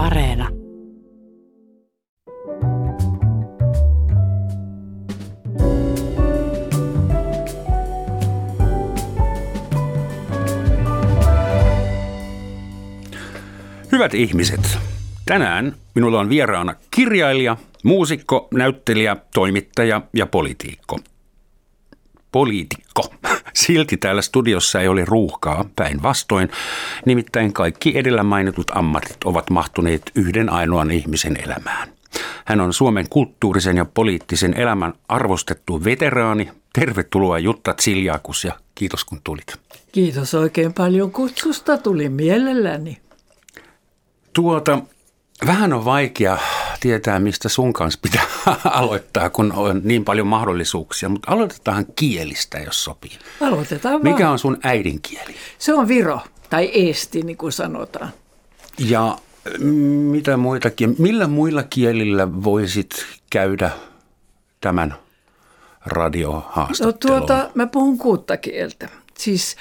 Areena. Hyvät ihmiset, tänään minulla on vieraana kirjailija, muusikko, näyttelijä, toimittaja ja politiikko. Poliitikko. Silti täällä studiossa ei ole ruuhkaa, päinvastoin. Nimittäin kaikki edellä mainitut ammatit ovat mahtuneet yhden ainoan ihmisen elämään. Hän on Suomen kulttuurisen ja poliittisen elämän arvostettu veteraani. Tervetuloa Jutta Tsiljakus ja kiitos kun tulit. Kiitos oikein paljon kutsusta, tuli mielelläni. Tuota, vähän on vaikea tietää, mistä sun kanssa pitää aloittaa, kun on niin paljon mahdollisuuksia, mutta aloitetaan kielistä, jos sopii. Aloitetaan vaan. Mikä on sun äidinkieli? Se on viro, tai eesti, niin kuin sanotaan. Ja mitä muitakin, millä muilla kielillä voisit käydä tämän radiohaastattelun? No tuota, mä puhun kuutta kieltä. Siis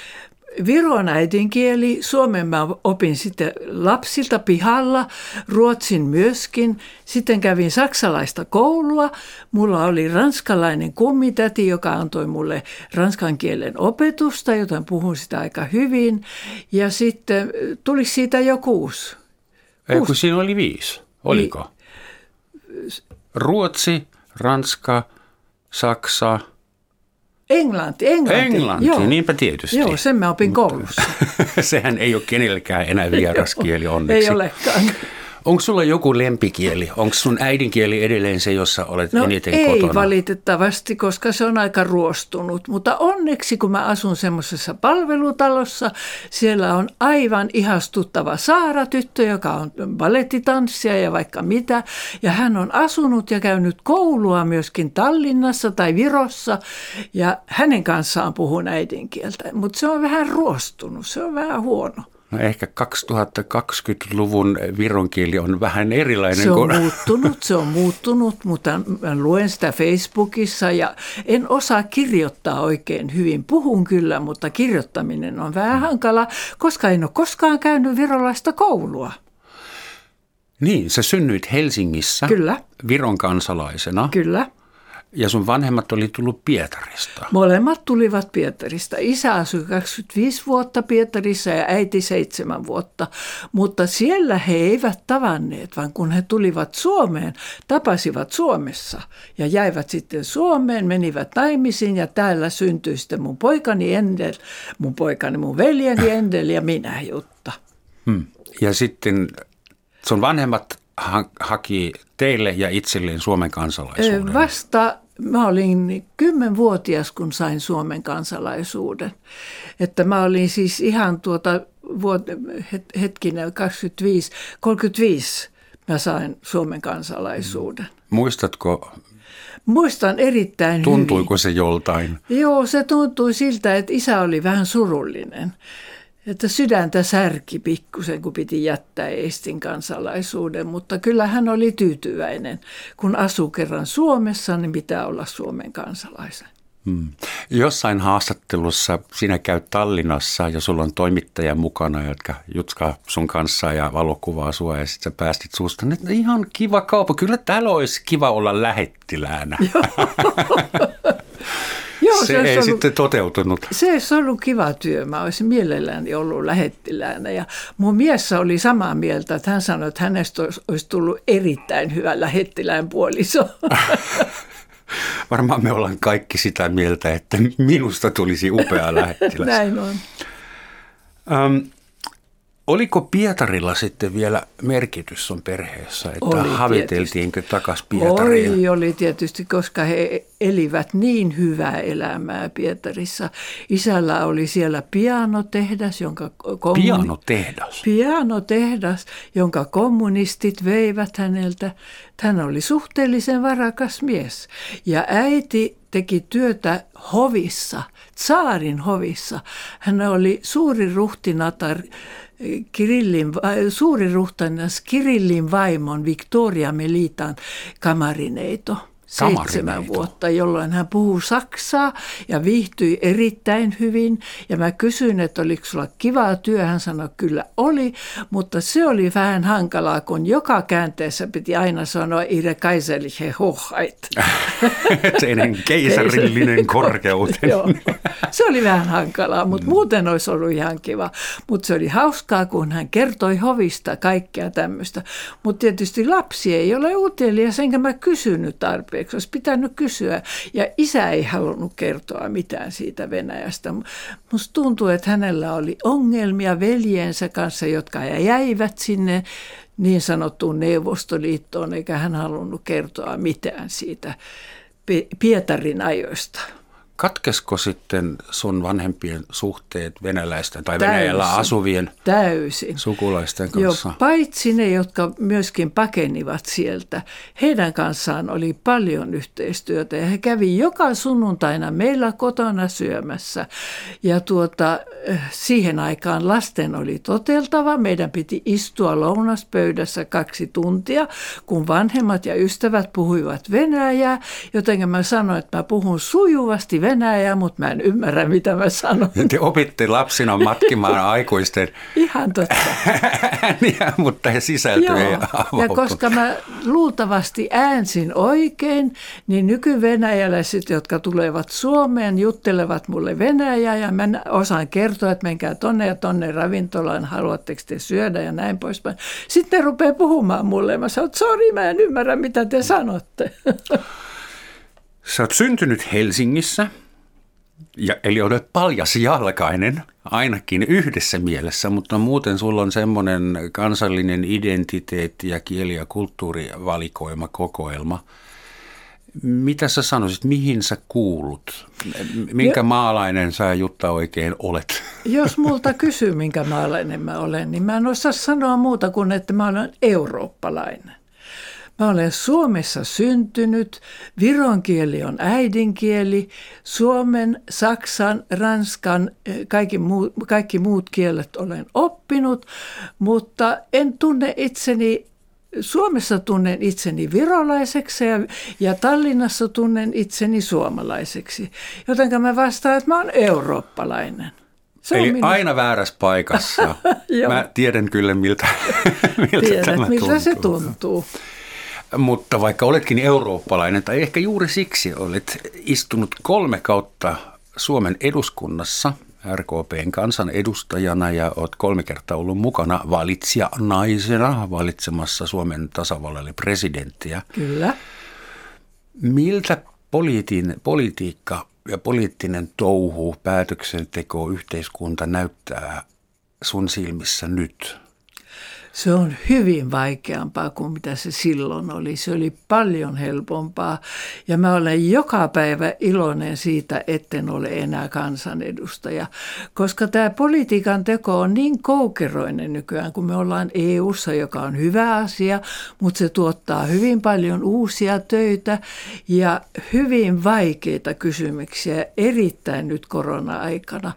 Viro on äidinkieli, suomen mä opin sitten lapsilta pihalla, ruotsin myöskin. Sitten kävin saksalaista koulua. Mulla oli ranskalainen kummitäti, joka antoi mulle ranskan kielen opetusta, joten puhun sitä aika hyvin. Ja sitten tuli siitä jo kuusi. Ei, kun siinä oli viisi. Oliko? Ruotsi, Ranska, Saksa, Englanti, Englanti. Englanti, Joo. niinpä tietysti. Joo, sen mä opin koulussa. Sehän ei ole kenellekään enää vieraskieli onneksi. Ei olekaan. Onko sulla joku lempikieli? Onko sun äidinkieli edelleen se, jossa olet no eniten ei kotona? valitettavasti, koska se on aika ruostunut. Mutta onneksi, kun mä asun semmoisessa palvelutalossa, siellä on aivan ihastuttava Saara-tyttö, joka on balettitanssija ja vaikka mitä. Ja hän on asunut ja käynyt koulua myöskin Tallinnassa tai Virossa. Ja hänen kanssaan puhun äidinkieltä. Mutta se on vähän ruostunut, se on vähän huono. No ehkä 2020-luvun viron kieli on vähän erilainen. Se on kuin... muuttunut, se on muuttunut, mutta mä luen sitä Facebookissa ja en osaa kirjoittaa oikein hyvin. Puhun kyllä, mutta kirjoittaminen on vähän hankala, koska en ole koskaan käynyt virolaista koulua. Niin, sä synnyit Helsingissä Kyllä. Viron kansalaisena. Kyllä. Ja sun vanhemmat oli tullut Pietarista. Molemmat tulivat Pietarista. Isä asui 25 vuotta Pietarissa ja äiti 7 vuotta. Mutta siellä he eivät tavanneet, vaan kun he tulivat Suomeen, tapasivat Suomessa. Ja jäivät sitten Suomeen, menivät naimisiin ja täällä syntyi sitten mun poikani Endel, mun poikani, mun veljeni Endel ja minä Jutta. Hmm. Ja sitten sun vanhemmat ha- haki teille ja itselleen Suomen kansalaisuuden? Vasta mä olin kymmenvuotias, kun sain Suomen kansalaisuuden. Että mä olin siis ihan tuota vuot- hetkinen 25, 35 mä sain Suomen kansalaisuuden. Muistatko, Muistan erittäin tuntuiko hyvin. se joltain? Joo, se tuntui siltä, että isä oli vähän surullinen. Että sydäntä särki pikkusen, kun piti jättää Estin kansalaisuuden, mutta kyllä hän oli tyytyväinen. Kun asuu kerran Suomessa, niin pitää olla Suomen kansalaisen. Hmm. Jossain haastattelussa sinä käyt Tallinnassa ja sulla on toimittaja mukana, jotka jutskaa sun kanssa ja valokuvaa sua ja sitten sä päästit suusta. Nyt ihan kiva kaupa. Kyllä täällä olisi kiva olla lähettiläänä. Joo, se, olisi ei ollut, sitten toteutunut. Se olisi ollut kiva työ. Mä olisin mielelläni ollut lähettiläänä. Ja mun mies oli samaa mieltä, että hän sanoi, että hänestä olisi, olisi tullut erittäin hyvä lähettilään puoliso. Varmaan me ollaan kaikki sitä mieltä, että minusta tulisi upea lähettiläs. Näin on. Um, oliko Pietarilla sitten vielä merkitys sun perheessä, että Oli haviteltiinkö takaisin Pietariin? Oli, oli tietysti, koska he elivät niin hyvää elämää Pietarissa. Isällä oli siellä pianotehdas, jonka kommuni- Pianotehdas? pianotehdas, jonka kommunistit veivät häneltä. Hän oli suhteellisen varakas mies. Ja äiti teki työtä hovissa, tsaarin hovissa. Hän oli suuri ruhtinatar Kirillin, suuri ruhtinas Kirillin vaimon Victoria Melitan kamarineito. Seitsemän vuotta, jolloin hän puhuu saksaa ja viihtyi erittäin hyvin. Ja mä kysyin, että oliko sulla kivaa työ, hän sanoi kyllä oli, mutta se oli vähän hankalaa, kun joka käänteessä piti aina sanoa ihre kaiserliche hochheit. Teidän keisarillinen korkeus. se oli vähän hankalaa, mutta mm. muuten olisi ollut ihan kiva. Mutta se oli hauskaa, kun hän kertoi hovista kaikkea tämmöistä. Mutta tietysti lapsi ei ole utelias, enkä mä kysynyt tarpeeksi. Olisi pitänyt kysyä. Ja isä ei halunnut kertoa mitään siitä Venäjästä. Musta tuntuu, että hänellä oli ongelmia veljensä kanssa, jotka jäivät sinne niin sanottuun Neuvostoliittoon, eikä hän halunnut kertoa mitään siitä Pietarin ajoista. Katkesko sitten sun vanhempien suhteet venäläisten tai täysin, Venäjällä asuvien täysin. sukulaisten kanssa? Joo, paitsi ne, jotka myöskin pakenivat sieltä. Heidän kanssaan oli paljon yhteistyötä ja he kävi joka sunnuntaina meillä kotona syömässä. Ja tuota, eh, siihen aikaan lasten oli toteltava. Meidän piti istua lounaspöydässä kaksi tuntia, kun vanhemmat ja ystävät puhuivat venäjää. Joten mä sanoin, että mä puhun sujuvasti venäjää, mutta mä en ymmärrä, mitä mä sanon. Te opitte lapsina matkimaan aikuisten Ihan totta. ääniä, mutta he sisältöjä ei Ja koska mä luultavasti äänsin oikein, niin nykyvenäjäläiset, jotka tulevat Suomeen, juttelevat mulle venäjää ja mä osaan kertoa, että menkää tonne ja tonne ravintolaan, haluatteko te syödä ja näin poispäin. Sitten ne rupeaa puhumaan mulle ja mä sanon, sori, mä en ymmärrä, mitä te sanotte. Sä oot syntynyt Helsingissä, ja, eli olet jalkainen ainakin yhdessä mielessä, mutta muuten sulla on semmoinen kansallinen identiteetti ja kieli- ja kulttuurivalikoima, kokoelma. Mitä sä sanoisit, mihin sä kuulut? Minkä jo, maalainen sä Jutta oikein olet? Jos multa kysyy, minkä maalainen mä olen, niin mä en osaa sanoa muuta kuin, että mä olen eurooppalainen. Mä olen Suomessa syntynyt, viron kieli on äidinkieli, suomen, saksan, ranskan, eh, kaikki, muu, kaikki muut kielet olen oppinut, mutta en tunne itseni Suomessa tunnen itseni virolaiseksi ja, ja Tallinnassa tunnen itseni suomalaiseksi. Joten mä vastaan, että mä oon eurooppalainen. Se Eli minun... aina väärässä paikassa. mä tiedän kyllä, miltä, miltä Tiedät, tämä miltä tuntuu. se tuntuu. Mutta vaikka oletkin eurooppalainen, tai ehkä juuri siksi olet istunut kolme kautta Suomen eduskunnassa RKPn kansanedustajana ja olet kolme kertaa ollut mukana valitsija naisena valitsemassa Suomen tasavallalle presidenttiä. Kyllä. Miltä poliitin, politiikka ja poliittinen touhu, päätöksenteko, yhteiskunta näyttää sun silmissä nyt? Se on hyvin vaikeampaa kuin mitä se silloin oli. Se oli paljon helpompaa ja mä olen joka päivä iloinen siitä, etten ole enää kansanedustaja, koska tämä politiikan teko on niin koukeroinen nykyään, kun me ollaan EU:ssa, joka on hyvä asia, mutta se tuottaa hyvin paljon uusia töitä ja hyvin vaikeita kysymyksiä, erittäin nyt korona-aikana.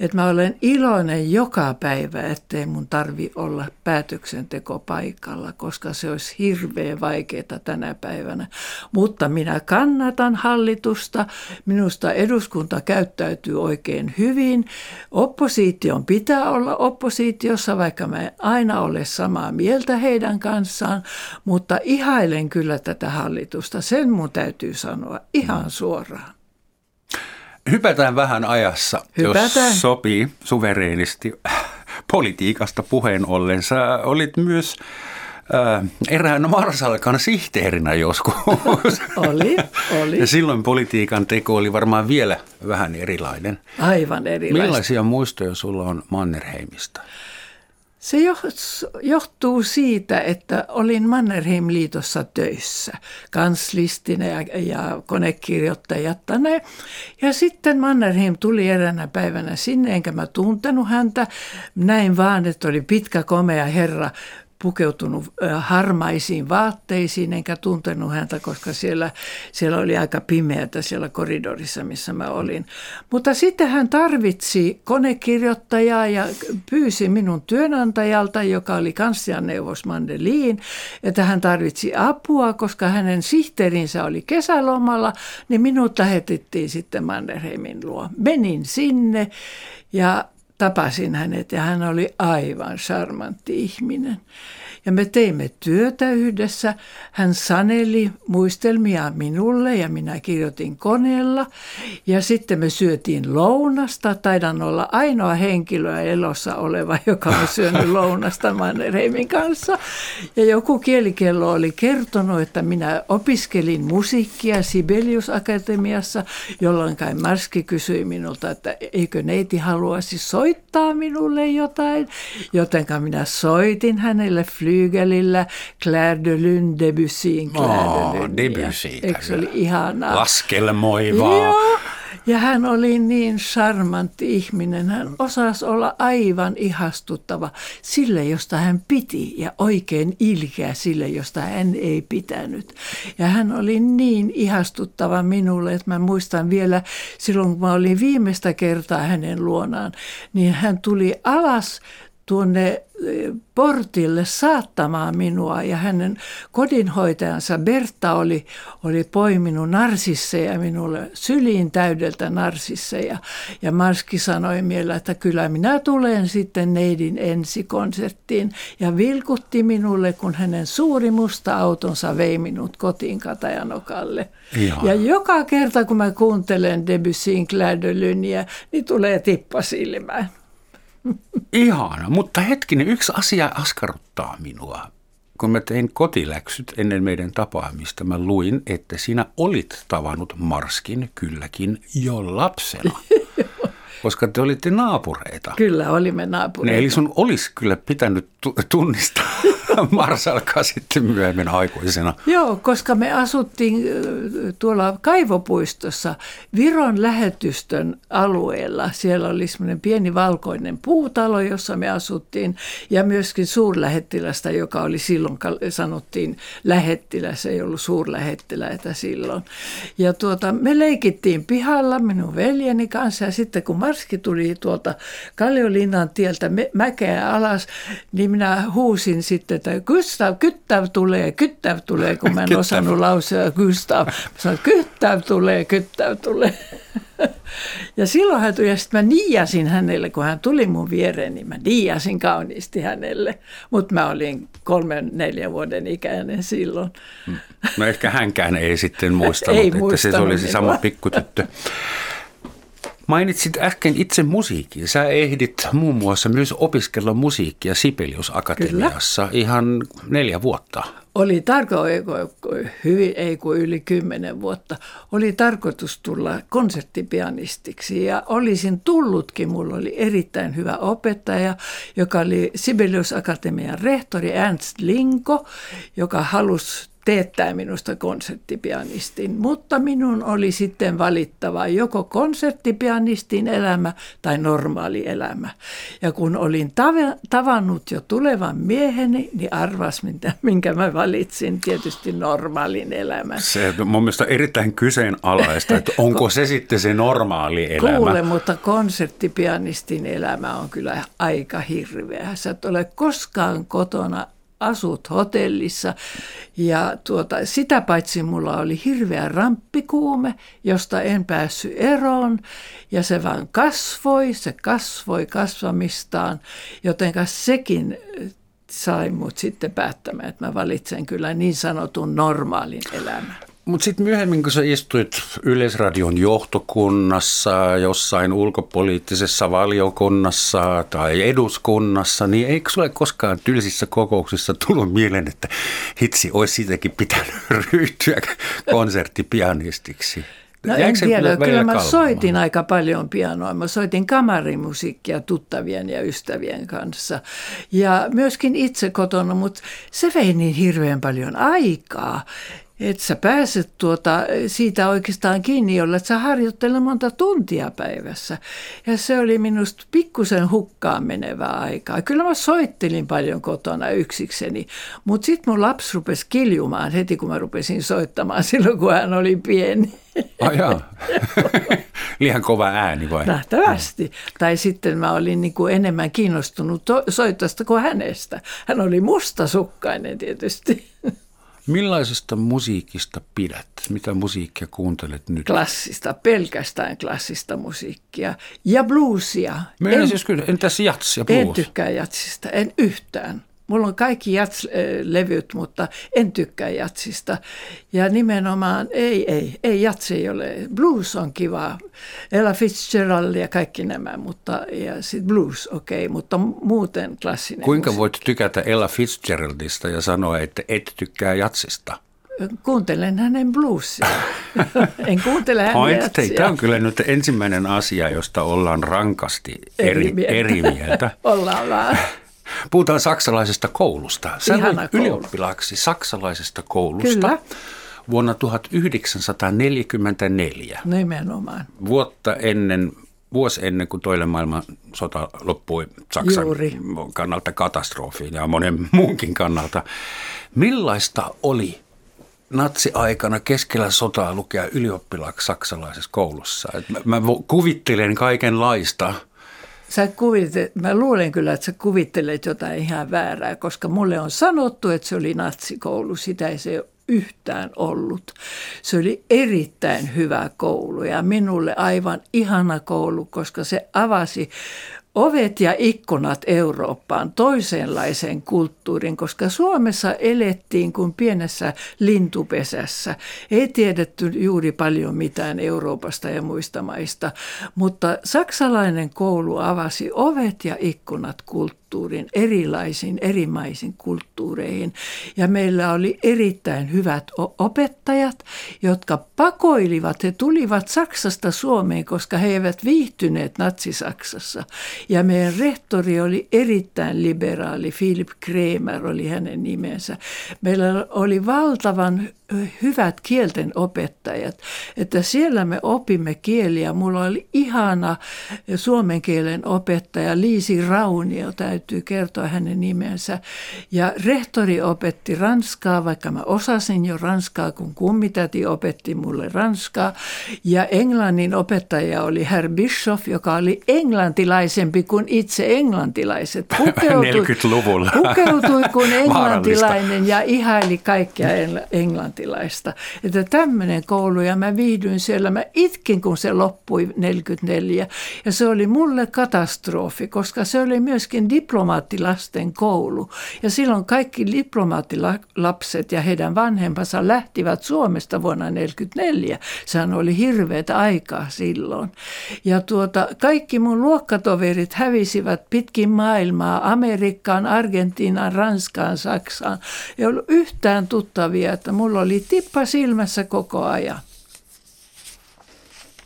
Että mä olen iloinen joka päivä, ettei mun tarvi olla päätöksiä päätöksentekopaikalla, koska se olisi hirveän vaikeaa tänä päivänä. Mutta minä kannatan hallitusta. Minusta eduskunta käyttäytyy oikein hyvin. Opposition pitää olla oppositiossa, vaikka mä en aina ole samaa mieltä heidän kanssaan, mutta ihailen kyllä tätä hallitusta. Sen mun täytyy sanoa ihan suoraan. Hypätään vähän ajassa, Hypätään. jos sopii suvereenisti politiikasta puheen ollen. Sä olit myös äh, erään Marsalkan sihteerinä joskus. oli, oli. Ja silloin politiikan teko oli varmaan vielä vähän erilainen. Aivan erilainen. Millaisia muistoja sulla on Mannerheimista? Se johtuu siitä, että olin Mannerheim-liitossa töissä kanslistina ja, ja konekirjoittajatana. Ja sitten Mannerheim tuli eräänä päivänä sinne, enkä mä tuntenut häntä. Näin vaan, että oli pitkä komea herra pukeutunut harmaisiin vaatteisiin, enkä tuntenut häntä, koska siellä, siellä oli aika pimeätä siellä koridorissa, missä mä olin. Mutta sitten hän tarvitsi konekirjoittajaa ja pyysi minun työnantajalta, joka oli kanssianeuvos Mandeliin, että hän tarvitsi apua, koska hänen sihteerinsä oli kesälomalla, niin minut lähetettiin sitten Mannerheimin luo. Menin sinne ja tapasin hänet ja hän oli aivan charmantti ihminen. Ja me teimme työtä yhdessä. Hän saneli muistelmia minulle ja minä kirjoitin koneella. Ja sitten me syötiin lounasta. Taidan olla ainoa henkilö elossa oleva, joka on syönyt lounasta Mannerheimin kanssa. Ja joku kielikello oli kertonut, että minä opiskelin musiikkia Sibelius Akatemiassa, jolloin kai Marski kysyi minulta, että eikö neiti haluaisi soittaa minulle jotain. Jotenka minä soitin hänelle fly flygelillä Claire de Lune Debussyin Claire oh, de Lune. Debussy. Eikö se oli ihanaa? Laskelmoivaa. Joo. Ja hän oli niin charmantti ihminen. Hän osasi olla aivan ihastuttava sille, josta hän piti ja oikein ilkeä sille, josta hän ei pitänyt. Ja hän oli niin ihastuttava minulle, että mä muistan vielä silloin, kun mä olin viimeistä kertaa hänen luonaan, niin hän tuli alas tuonne eh, portille saattamaan minua ja hänen kodinhoitajansa Berta oli, oli poiminut narsisseja minulle syliin täydeltä narsisseja. Ja Marski sanoi mielellä, että kyllä minä tulen sitten neidin ensikonserttiin ja vilkutti minulle, kun hänen suuri musta autonsa vei minut kotiin Katajanokalle. Ihan. Ja joka kerta kun mä kuuntelen Debussyin Lunia, niin tulee tippa silmään. Ihana, mutta hetkinen, yksi asia askarruttaa minua. Kun mä tein kotiläksyt ennen meidän tapaamista, mä luin, että sinä olit tavannut Marskin kylläkin jo lapsena. koska te olitte naapureita. Kyllä, olimme naapureita. Eli sun olisi kyllä pitänyt tunnistaa Marsalkaa sitten myöhemmin aikuisena. Joo, koska me asuttiin tuolla kaivopuistossa Viron lähetystön alueella. Siellä oli semmoinen pieni valkoinen puutalo, jossa me asuttiin, ja myöskin suurlähettilästä, joka oli silloin, sanottiin lähettiläs, ei ollut suurlähettiläitä silloin. Ja tuota, me leikittiin pihalla minun veljeni kanssa, ja sitten kun Marski tuli tuolta Kalliolinnan tieltä mäkeä alas, niin minä huusin sitten, että Gustav, Kyttäv tulee, Kyttäv tulee, kun mä en osannut lausua Gustav. Mä sanoin, Kyttäv tulee, Kyttäv tulee. Ja silloin hän tuli, ja sitten mä niiasin hänelle, kun hän tuli mun viereen, niin mä niiasin kauniisti hänelle. Mutta mä olin kolmen, neljän vuoden ikäinen silloin. No ehkä hänkään ei sitten muistanut, ei että se olisi sama pikkutyttö. Mainitsit äsken itse musiikin. Sä ehdit muun muassa myös opiskella musiikkia Sibelius Akatemiassa Kyllä. ihan neljä vuotta. Oli tarkoitus, hyvin, ei kuin yli kymmenen vuotta, oli tarkoitus tulla konserttipianistiksi ja olisin tullutkin. Mulla oli erittäin hyvä opettaja, joka oli Sibelius Akatemian rehtori Ernst Linko, joka halusi teettää minusta konserttipianistin, mutta minun oli sitten valittava joko konserttipianistin elämä tai normaali elämä. Ja kun olin tavannut jo tulevan mieheni, niin arvas, minkä mä valitsin, tietysti normaalin elämän. Se on mun mielestä erittäin kyseenalaista, että onko se sitten se normaali elämä. Kuule, mutta konserttipianistin elämä on kyllä aika hirveä. Sä et ole koskaan kotona asut hotellissa. Ja tuota, sitä paitsi mulla oli hirveä ramppikuume, josta en päässyt eroon. Ja se vaan kasvoi, se kasvoi kasvamistaan, jotenka sekin sai mut sitten päättämään, että mä valitsen kyllä niin sanotun normaalin elämän. Mutta sitten myöhemmin, kun sä istuit Yleisradion johtokunnassa, jossain ulkopoliittisessa valiokunnassa tai eduskunnassa, niin eikö sulle koskaan tylsissä kokouksissa tullut mieleen, että hitsi, olisi siitäkin pitänyt ryhtyä konserttipianistiksi? No en tiedä, kyllä mä kalvamaan? soitin aika paljon pianoa. Mä soitin kamarimusiikkia tuttavien ja ystävien kanssa. Ja myöskin itse kotona, mutta se vei niin hirveän paljon aikaa. Et sä pääset tuota, siitä oikeastaan kiinni, jolla sä harjoittele monta tuntia päivässä. Ja se oli minusta pikkusen hukkaan menevää aikaa. Kyllä mä soittelin paljon kotona yksikseni, mutta sitten mun lapsi rupesi kiljumaan heti, kun mä rupesin soittamaan silloin, kun hän oli pieni. Oh, Liian kova ääni vai? Nähtävästi. Tai sitten mä olin niin kuin enemmän kiinnostunut soitosta kuin hänestä. Hän oli mustasukkainen tietysti. Millaisesta musiikista pidät? Mitä musiikkia kuuntelet nyt? Klassista, pelkästään klassista musiikkia. Ja bluesia. en, siis kyllä, entäs jats ja blues? En tykkää jatsista, en yhtään. Mulla on kaikki jats-levyt, mutta en tykkää jatsista. Ja nimenomaan ei, ei, ei jatsi ei ole. Blues on kiva. Ella Fitzgerald ja kaikki nämä, mutta ja sit blues, okei, okay, mutta muuten klassinen. Kuinka musiikki. voit tykätä Ella Fitzgeraldista ja sanoa, että et tykkää jatsista? Kuuntelen hänen bluesia. en kuuntele hänen Point Tämä on kyllä nyt ensimmäinen asia, josta ollaan rankasti eri, eri mieltä. Eri mieltä. ollaan vaan. Puhutaan saksalaisesta koulusta. Sä Ihana koulu. ylioppilaaksi saksalaisesta koulusta. Kyllä. Vuonna 1944. Nimenomaan. Vuotta ennen, vuosi ennen kuin toinen maailmansota loppui Saksan Juuri. kannalta katastrofiin ja monen muunkin kannalta. Millaista oli natsi-aikana keskellä sotaa lukea ylioppilaaksi saksalaisessa koulussa? Et mä, mä kuvittelen kaikenlaista – Sä kuvittelet, mä luulen kyllä, että sä kuvittelet jotain ihan väärää, koska mulle on sanottu, että se oli natsikoulu. Sitä ei se yhtään ollut. Se oli erittäin hyvä koulu ja minulle aivan ihana koulu, koska se avasi ovet ja ikkunat Eurooppaan, toisenlaisen kulttuurin, koska Suomessa elettiin kuin pienessä lintupesässä. Ei tiedetty juuri paljon mitään Euroopasta ja muista maista, mutta saksalainen koulu avasi ovet ja ikkunat kulttuuriin kulttuurin, erilaisiin, erimaisin kulttuureihin. Ja meillä oli erittäin hyvät opettajat, jotka pakoilivat, he tulivat Saksasta Suomeen, koska he eivät viihtyneet Natsi-Saksassa. Ja meidän rehtori oli erittäin liberaali, Philip Kremer oli hänen nimensä. Meillä oli valtavan hyvät kielten opettajat, että siellä me opimme kieliä. Mulla oli ihana suomen kielen opettaja Liisi Raunio, täytyy kertoa hänen nimensä. Ja rehtori opetti ranskaa, vaikka mä osasin jo ranskaa, kun kummitäti opetti mulle ranskaa. Ja englannin opettaja oli Herr Bischoff, joka oli englantilaisempi kuin itse englantilaiset. Pukeutui, 40-luvulla. Pukeutui kuin englantilainen ja ihaili kaikkia englantilaista Suomesta. Että tämmöinen koulu ja mä viihdyin siellä. Mä itkin, kun se loppui 44 ja se oli mulle katastrofi, koska se oli myöskin diplomaattilasten koulu. Ja silloin kaikki diplomaattilapset ja heidän vanhempansa lähtivät Suomesta vuonna 44. Sehän oli hirveät aikaa silloin. Ja tuota, kaikki mun luokkatoverit hävisivät pitkin maailmaa, Amerikkaan, Argentiinaan, Ranskaan, Saksaan. Ei ollut yhtään tuttavia, että mulla oli tip kippa silmässä koko ajan.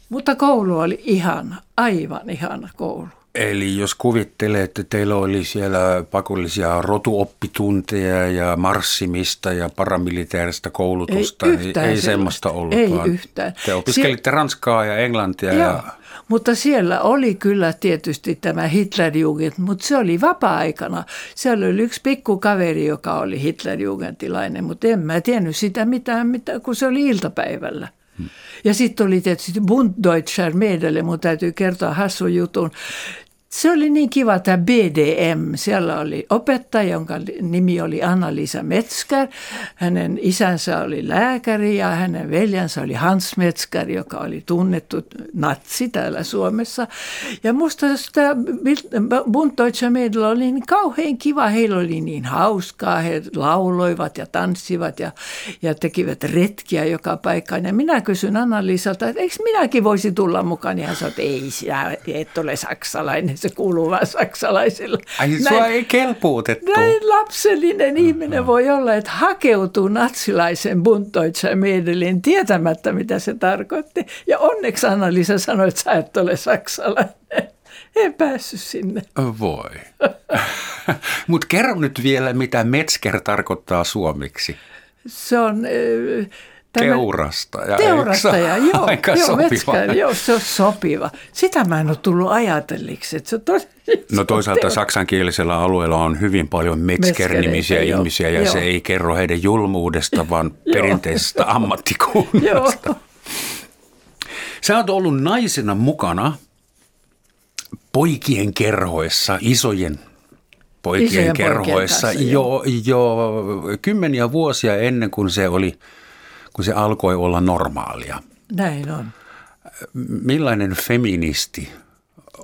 Mutta koulu oli ihana, aivan ihana koulu. Eli jos kuvittelee, että teillä oli siellä pakollisia rotuoppitunteja ja marssimista ja paramilitaarista koulutusta, ei niin ei semmoista ollut. Ei vaan yhtään. Te opiskelitte Sie- Ranskaa ja Englantia. Joo. Ja... Mutta siellä oli kyllä tietysti tämä Hitlerjugend, mutta se oli vapaa-aikana. Siellä oli yksi pikku kaveri, joka oli Hitlerjugentilainen, mutta en mä tiennyt sitä mitään, mitään kun se oli iltapäivällä. Hmm. Ja sitten oli tietysti Bund Deutscher Mädel, mun täytyy kertoa hassun jutun. Se oli niin kiva tämä BDM. Siellä oli opettaja, jonka nimi oli Anna-Liisa Metskär. Hänen isänsä oli lääkäri ja hänen veljensä oli Hans Metskär, joka oli tunnettu natsi täällä Suomessa. Ja musta tämä Deutscher Mädel oli niin kauhean kiva. Heillä oli niin hauskaa. He lauloivat ja tanssivat ja, ja tekivät retkiä joka paikkaan. Ja minä kysyn Anna-Liisalta, että eikö minäkin voisi tulla mukaan? Ja hän sanoi, että ei, sinä et ole saksalainen se kuuluu vain saksalaisille. Ai, näin, sua ei kelpuutettu. Näin lapsellinen uh-huh. ihminen voi olla, että hakeutuu natsilaisen buntoitsa Mädelin tietämättä, mitä se tarkoitti. Ja onneksi Anna-Liisa sanoi, että sä et ole saksalainen. En päässyt sinne. Voi. Mutta kerro nyt vielä, mitä Metzger tarkoittaa suomeksi. se on... Tämä, Teurastaja. Teurastaja, joo. Aika joo, sopiva. Metskä, joo, se on sopiva. Sitä mä en ole tullut ajatelliksi. Että se on tosi, no toisaalta teura. saksankielisellä alueella on hyvin paljon Metzger-nimisiä ihmisiä ja joo. se ei kerro heidän julmuudesta, vaan perinteisestä ammattikunnasta. Sä oot ollut naisena mukana poikien kerhoissa, isojen poikien Isojen kerhoissa poikien jo, jo kymmeniä vuosia ennen kuin se, oli, kun se alkoi olla normaalia. Näin on. Millainen feministi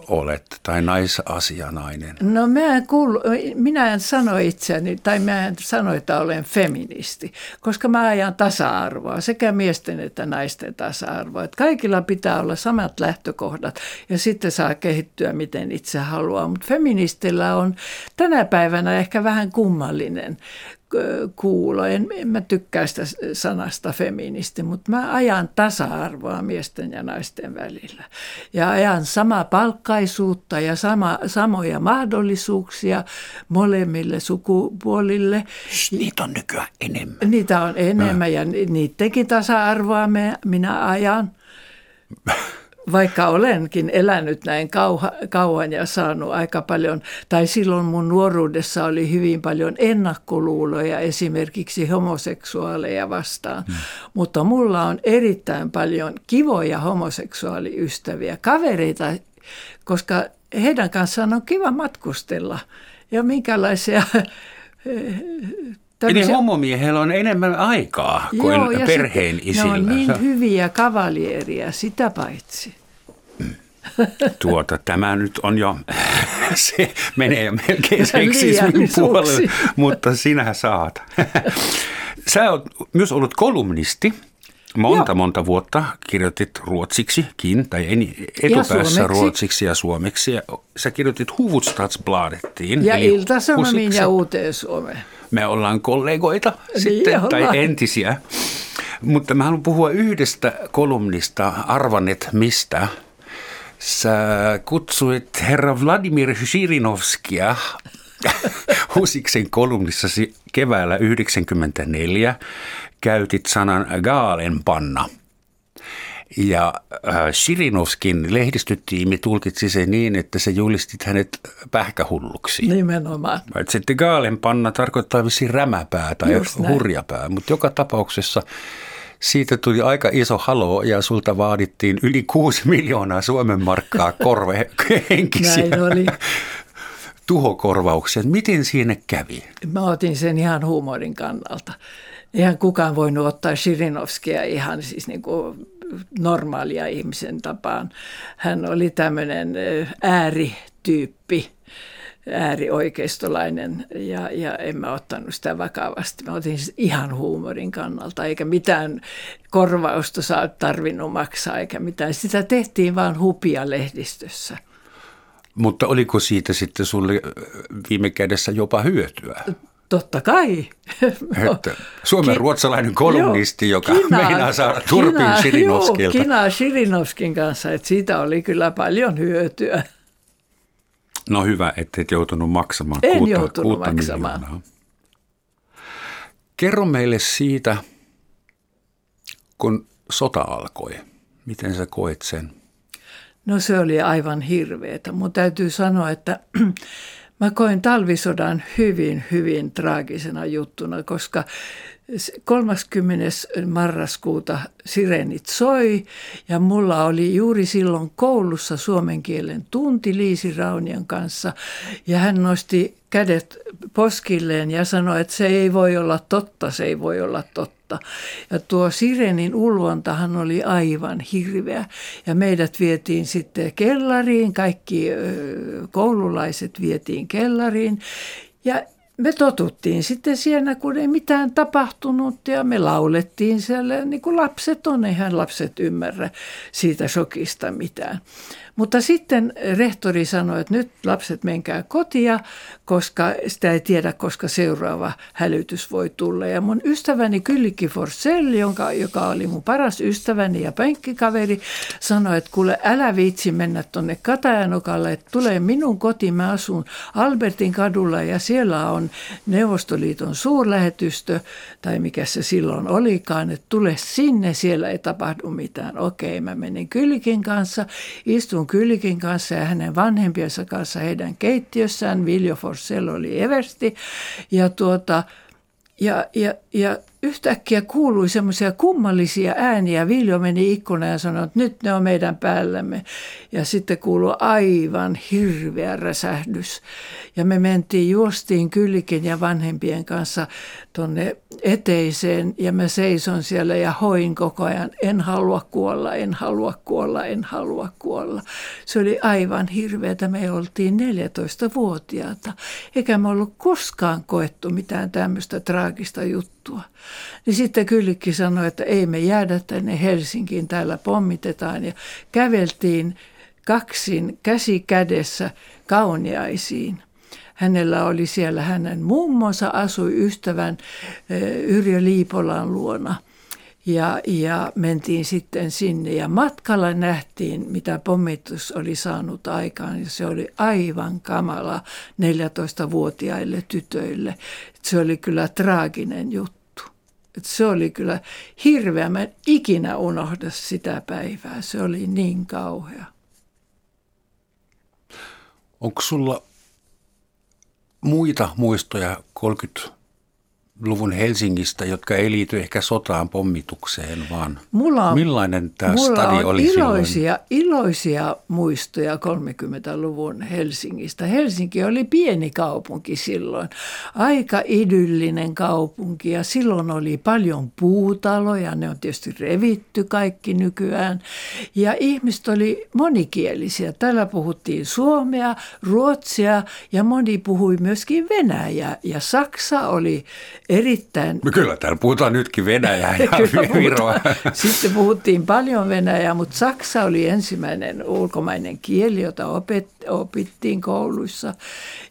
olet tai naisasianainen? No mä en kuulu, minä en sano itseäni tai mä en sano, että olen feministi, koska mä ajan tasa-arvoa, sekä miesten että naisten tasa-arvoa. Että kaikilla pitää olla samat lähtökohdat ja sitten saa kehittyä miten itse haluaa. Mutta feministillä on tänä päivänä ehkä vähän kummallinen kuulo. En, en mä tykkää sitä sanasta feministi, mutta mä ajan tasa-arvoa miesten ja naisten välillä. Ja ajan sama palkkaisuutta ja sama, samoja mahdollisuuksia molemmille sukupuolille. Niitä on nykyään enemmän. Niitä on enemmän ja niidenkin tasa-arvoa me, minä ajan. Vaikka olenkin elänyt näin kauha, kauan ja saanut aika paljon, tai silloin mun nuoruudessa oli hyvin paljon ennakkoluuloja esimerkiksi homoseksuaaleja vastaan. Hmm. Mutta mulla on erittäin paljon kivoja homoseksuaaliystäviä, kavereita, koska heidän kanssaan on kiva matkustella. Ja minkälaisia Tämmöisiä... Eli homomiehellä on enemmän aikaa kuin Joo, perheen isillä. Ne on niin hyviä kavalieria, sitä paitsi. Tuota, tämä nyt on jo, se menee melkein seksismin puolelle, mutta sinä saat. Sä oot myös ollut kolumnisti. Monta, Joo. monta vuotta kirjoitit ruotsiksikin, tai etupäässä ja ruotsiksi ja suomeksi. Ja sä kirjoitit Huvudstadsbladettiin. Ja Ilta-Sanomiin ja Uuteen Suomeen me ollaan kollegoita niin sitten, ollaan. tai entisiä. Mutta mä haluan puhua yhdestä kolumnista, arvanet mistä. Sä kutsuit herra Vladimir Shirinovskia Husiksen kolumnissasi keväällä 1994. Käytit sanan gaalenpanna – ja äh, Shirinovskin lehdistötiimi tulkitsi sen niin, että se julistit hänet pähkähulluksi. Nimenomaan. Et sitten gaalenpanna tarkoittaa vissiin rämäpää tai hurjapää, mutta joka tapauksessa siitä tuli aika iso halo ja sulta vaadittiin yli 6 miljoonaa Suomen markkaa korvehenkisiä. Näin oli tuhokorvauksia. Miten siinä kävi? Mä otin sen ihan huumorin kannalta. Eihän kukaan voinut ottaa Shirinovskia ihan siis niin kuin normaalia ihmisen tapaan. Hän oli tämmöinen äärityyppi, äärioikeistolainen ja, ja en mä ottanut sitä vakavasti. Mä otin ihan huumorin kannalta, eikä mitään korvausta saa tarvinnut maksaa, eikä mitään. Sitä tehtiin vaan hupia lehdistössä. Mutta oliko siitä sitten sulle viime kädessä jopa hyötyä? Totta kai. Että Suomen Ki- ruotsalainen kolumnisti, joo, joka kina, meinaa saada turpin kina. Joo, Kina Shirinovskin kanssa, että siitä oli kyllä paljon hyötyä. No hyvä, että et joutunut maksamaan en kuutta, joutunut kuutta maksamaan. Miljoonaa. Kerro meille siitä, kun sota alkoi. Miten sä koet sen? No se oli aivan hirveetä. Mun täytyy sanoa, että Mä koin talvisodan hyvin, hyvin traagisena juttuna, koska 30. marraskuuta sirenit soi ja mulla oli juuri silloin koulussa suomen kielen tunti Liisi Raunian kanssa ja hän nosti kädet poskilleen ja sanoi, että se ei voi olla totta, se ei voi olla totta. Ja tuo sirenin ulvontahan oli aivan hirveä ja meidät vietiin sitten kellariin, kaikki koululaiset vietiin kellariin ja me totuttiin sitten siellä, kun ei mitään tapahtunut ja me laulettiin siellä, niin kuin lapset on, eihän lapset ymmärrä siitä shokista mitään. Mutta sitten rehtori sanoi, että nyt lapset menkää kotia, koska sitä ei tiedä, koska seuraava hälytys voi tulla. Ja mun ystäväni Kyllikki Forsell, jonka, joka oli mun paras ystäväni ja penkkikaveri, sanoi, että kuule älä viitsi mennä tuonne Katajanokalle, että tulee minun kotiin, mä asun Albertin kadulla ja siellä on Neuvostoliiton suurlähetystö, tai mikä se silloin olikaan, että tule sinne, siellä ei tapahdu mitään. Okei, mä menin Kyllikin kanssa, istun Kyllikin kanssa ja hänen vanhempiensa kanssa heidän keittiössään. Viljo Forsell oli eversti ja tuota, ja, ja, ja yhtäkkiä kuului semmoisia kummallisia ääniä. Viljo meni ikkunaan ja sanoi, että nyt ne on meidän päällämme. Ja sitten kuului aivan hirveä räsähdys. Ja me mentiin, juostiin kyllikin ja vanhempien kanssa tuonne eteiseen. Ja mä seison siellä ja hoin koko ajan, en halua kuolla, en halua kuolla, en halua kuolla. Se oli aivan hirveätä. Me oltiin 14-vuotiaata. Eikä me ollut koskaan koettu mitään tämmöistä traagista juttua. Niin sitten Kyllikki sanoi, että ei me jäädä tänne Helsinkiin, täällä pommitetaan. Ja käveltiin kaksin käsi kädessä kauniaisiin. Hänellä oli siellä hänen mummonsa, asui ystävän Yrjö Liipolan luona. Ja, ja mentiin sitten sinne ja matkalla nähtiin, mitä pommitus oli saanut aikaan. Ja se oli aivan kamala 14-vuotiaille tytöille. Se oli kyllä traaginen juttu. Et se oli kyllä hirveä. Mä en ikinä unohda sitä päivää. Se oli niin kauhea. Onko sulla muita muistoja 30 luvun Helsingistä, jotka ei liity ehkä sotaan pommitukseen, vaan mulla on, millainen tämä mulla stadi oli iloisia, silloin? iloisia muistoja 30-luvun Helsingistä. Helsinki oli pieni kaupunki silloin, aika idyllinen kaupunki ja silloin oli paljon puutaloja, ne on tietysti revitty kaikki nykyään ja ihmiset oli monikielisiä. Täällä puhuttiin suomea, ruotsia ja moni puhui myöskin venäjää ja Saksa oli erittäin... No kyllä, täällä puhutaan nytkin Venäjää ja Viroa. Sitten puhuttiin paljon Venäjää, mutta Saksa oli ensimmäinen ulkomainen kieli, jota opet, opittiin kouluissa.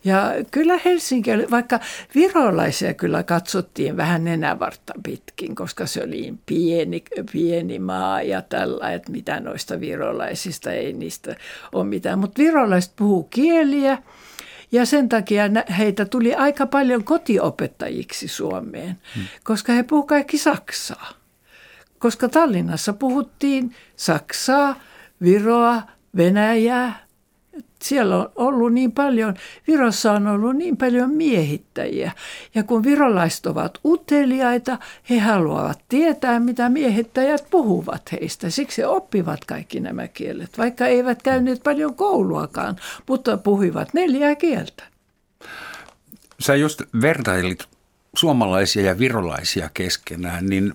Ja kyllä Helsinki oli, vaikka virolaisia kyllä katsottiin vähän nenävartta pitkin, koska se oli niin pieni, pieni maa ja tällä, että mitä noista virolaisista ei niistä ole mitään. Mutta virolaiset puhuu kieliä ja sen takia heitä tuli aika paljon kotiopettajiksi Suomeen, hmm. koska he puhuivat kaikki saksaa. Koska Tallinnassa puhuttiin saksaa, viroa, venäjää, siellä on ollut niin paljon, Virossa on ollut niin paljon miehittäjiä. Ja kun virolaiset ovat uteliaita, he haluavat tietää, mitä miehittäjät puhuvat heistä. Siksi he oppivat kaikki nämä kielet, vaikka eivät käyneet paljon kouluakaan, mutta puhuivat neljää kieltä. Sä just vertailit suomalaisia ja virolaisia keskenään, niin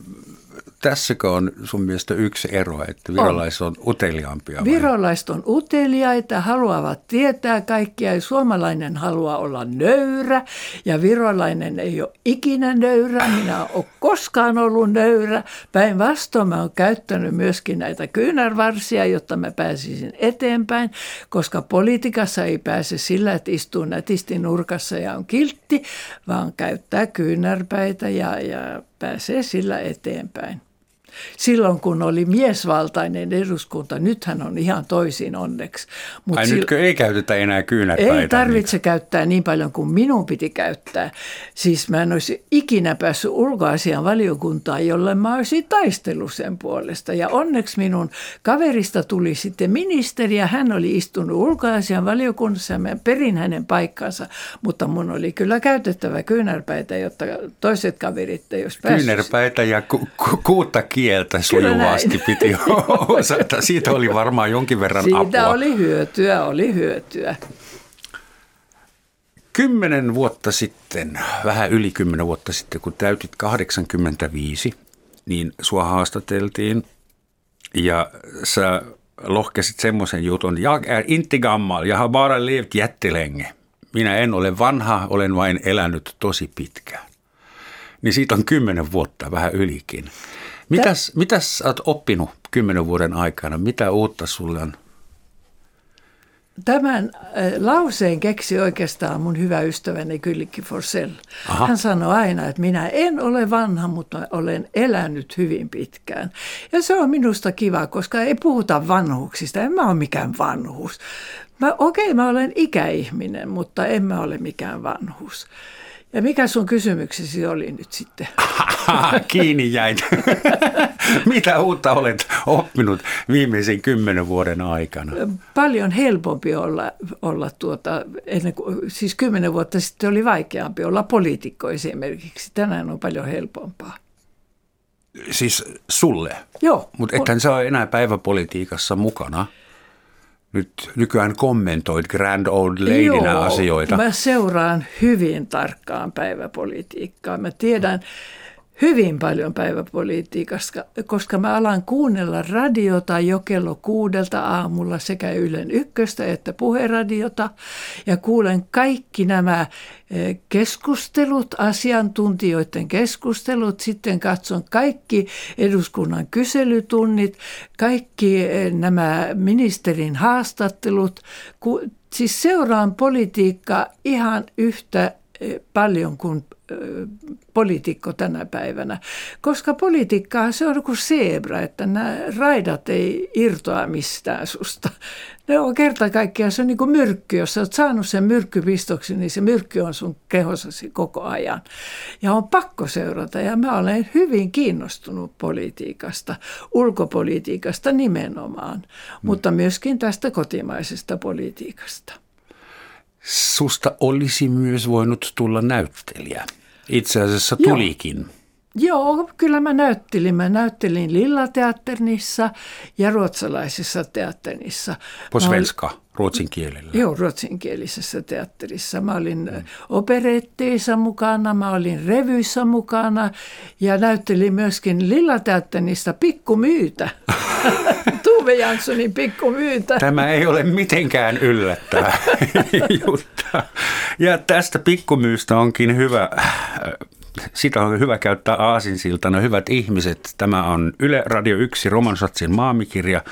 tässäkö on sun mielestä yksi ero, että virolaiset on, on uteliaampia? Vai? Virolaiset on uteliaita, haluavat tietää kaikkia ja suomalainen haluaa olla nöyrä ja virolainen ei ole ikinä nöyrä. Minä olen koskaan ollut nöyrä. Päinvastoin mä olen käyttänyt myöskin näitä kyynärvarsia, jotta mä pääsisin eteenpäin, koska politiikassa ei pääse sillä, että istuu nätisti nurkassa ja on kiltti, vaan käyttää kyynärpäitä ja, ja pääsee sillä eteenpäin silloin, kun oli miesvaltainen eduskunta. Nythän on ihan toisin onneksi. Mut Ai sil... nytkö ei käytetä enää kyynärpäitä? Ei tarvitse niin. käyttää niin paljon kuin minun piti käyttää. Siis mä en olisi ikinä päässyt ulkoasian valiokuntaan, jolle mä olisin taistellut sen puolesta. Ja onneksi minun kaverista tuli sitten ministeri ja hän oli istunut ulkoasian valiokunnassa ja mä perin hänen paikkansa. Mutta mun oli kyllä käytettävä kyynärpäitä, jotta toiset kaverit ei olisi päässyt. Kyynärpäitä ja ku- ku- kuutta kieltä sujuvasti piti osata. Siitä oli varmaan jonkin verran Siitä apua. Siitä oli hyötyä, oli hyötyä. Kymmenen vuotta sitten, vähän yli kymmenen vuotta sitten, kun täytit 85, niin sua haastateltiin ja sä lohkesit semmoisen jutun, jag är inte gammal, jag har bara levt jättelänge. Minä en ole vanha, olen vain elänyt tosi pitkään. Niin siitä on kymmenen vuotta, vähän ylikin. Mitäs, mitäs olet oppinut kymmenen vuoden aikana? Mitä uutta sulle on Tämän äh, lauseen keksi oikeastaan mun hyvä ystäväni Kyllikki Forsell. Aha. Hän sanoi aina, että minä en ole vanha, mutta olen elänyt hyvin pitkään. Ja se on minusta kiva, koska ei puhuta vanhuksista. En mä ole mikään vanhuus. Mä, okei, mä olen ikäihminen, mutta en mä ole mikään vanhuus. Ja mikä sun kysymyksesi oli nyt sitten? Kiinni jäin. Mitä uutta olet oppinut viimeisen kymmenen vuoden aikana? Paljon helpompi olla, olla tuota, ennen kuin, siis kymmenen vuotta sitten oli vaikeampi olla poliitikko esimerkiksi. Tänään on paljon helpompaa. Siis sulle? Joo. Mutta ethän sä ole enää päiväpolitiikassa mukana nyt nykyään kommentoit Grand Old Ladynä Joo, asioita. mä seuraan hyvin tarkkaan päiväpolitiikkaa. Mä tiedän hyvin paljon päiväpolitiikasta, koska mä alan kuunnella radiota jo kello kuudelta aamulla sekä Ylen ykköstä että puheradiota. Ja kuulen kaikki nämä eh, keskustelut, asiantuntijoiden keskustelut, sitten katson kaikki eduskunnan kyselytunnit, kaikki eh, nämä ministerin haastattelut, siis seuraan politiikkaa ihan yhtä paljon kuin poliitikko tänä päivänä. Koska politiikkaa se on kuin zebra, että nämä raidat ei irtoa mistään susta. Ne on kerta kaikkiaan, se on niin kuin myrkky. Jos sä oot saanut sen myrkkypistoksi, niin se myrkky on sun kehossasi koko ajan. Ja on pakko seurata. Ja mä olen hyvin kiinnostunut politiikasta, ulkopolitiikasta nimenomaan, mm. mutta myöskin tästä kotimaisesta politiikasta. Susta olisi myös voinut tulla näyttelijä. Itse asiassa tulikin. Joo. Joo, kyllä mä näyttelin. Mä näyttelin Lillateatterissa ja ruotsalaisessa teatterissa. På svenska, ruotsin kielellä? Joo, ruotsinkielisessä teatterissa. Mä olin mm. operetteissa mukana, mä olin revyissä mukana ja näyttelin myöskin Lillateatterissa Pikkumyytä. Tuve Janssonin Pikkumyytä. Tämä ei ole mitenkään yllättävä juttu. Ja tästä pikkumyystä onkin hyvä sitä on hyvä käyttää aasinsiltana. Hyvät ihmiset, tämä on Yle Radio 1 Romansatsin maamikirja,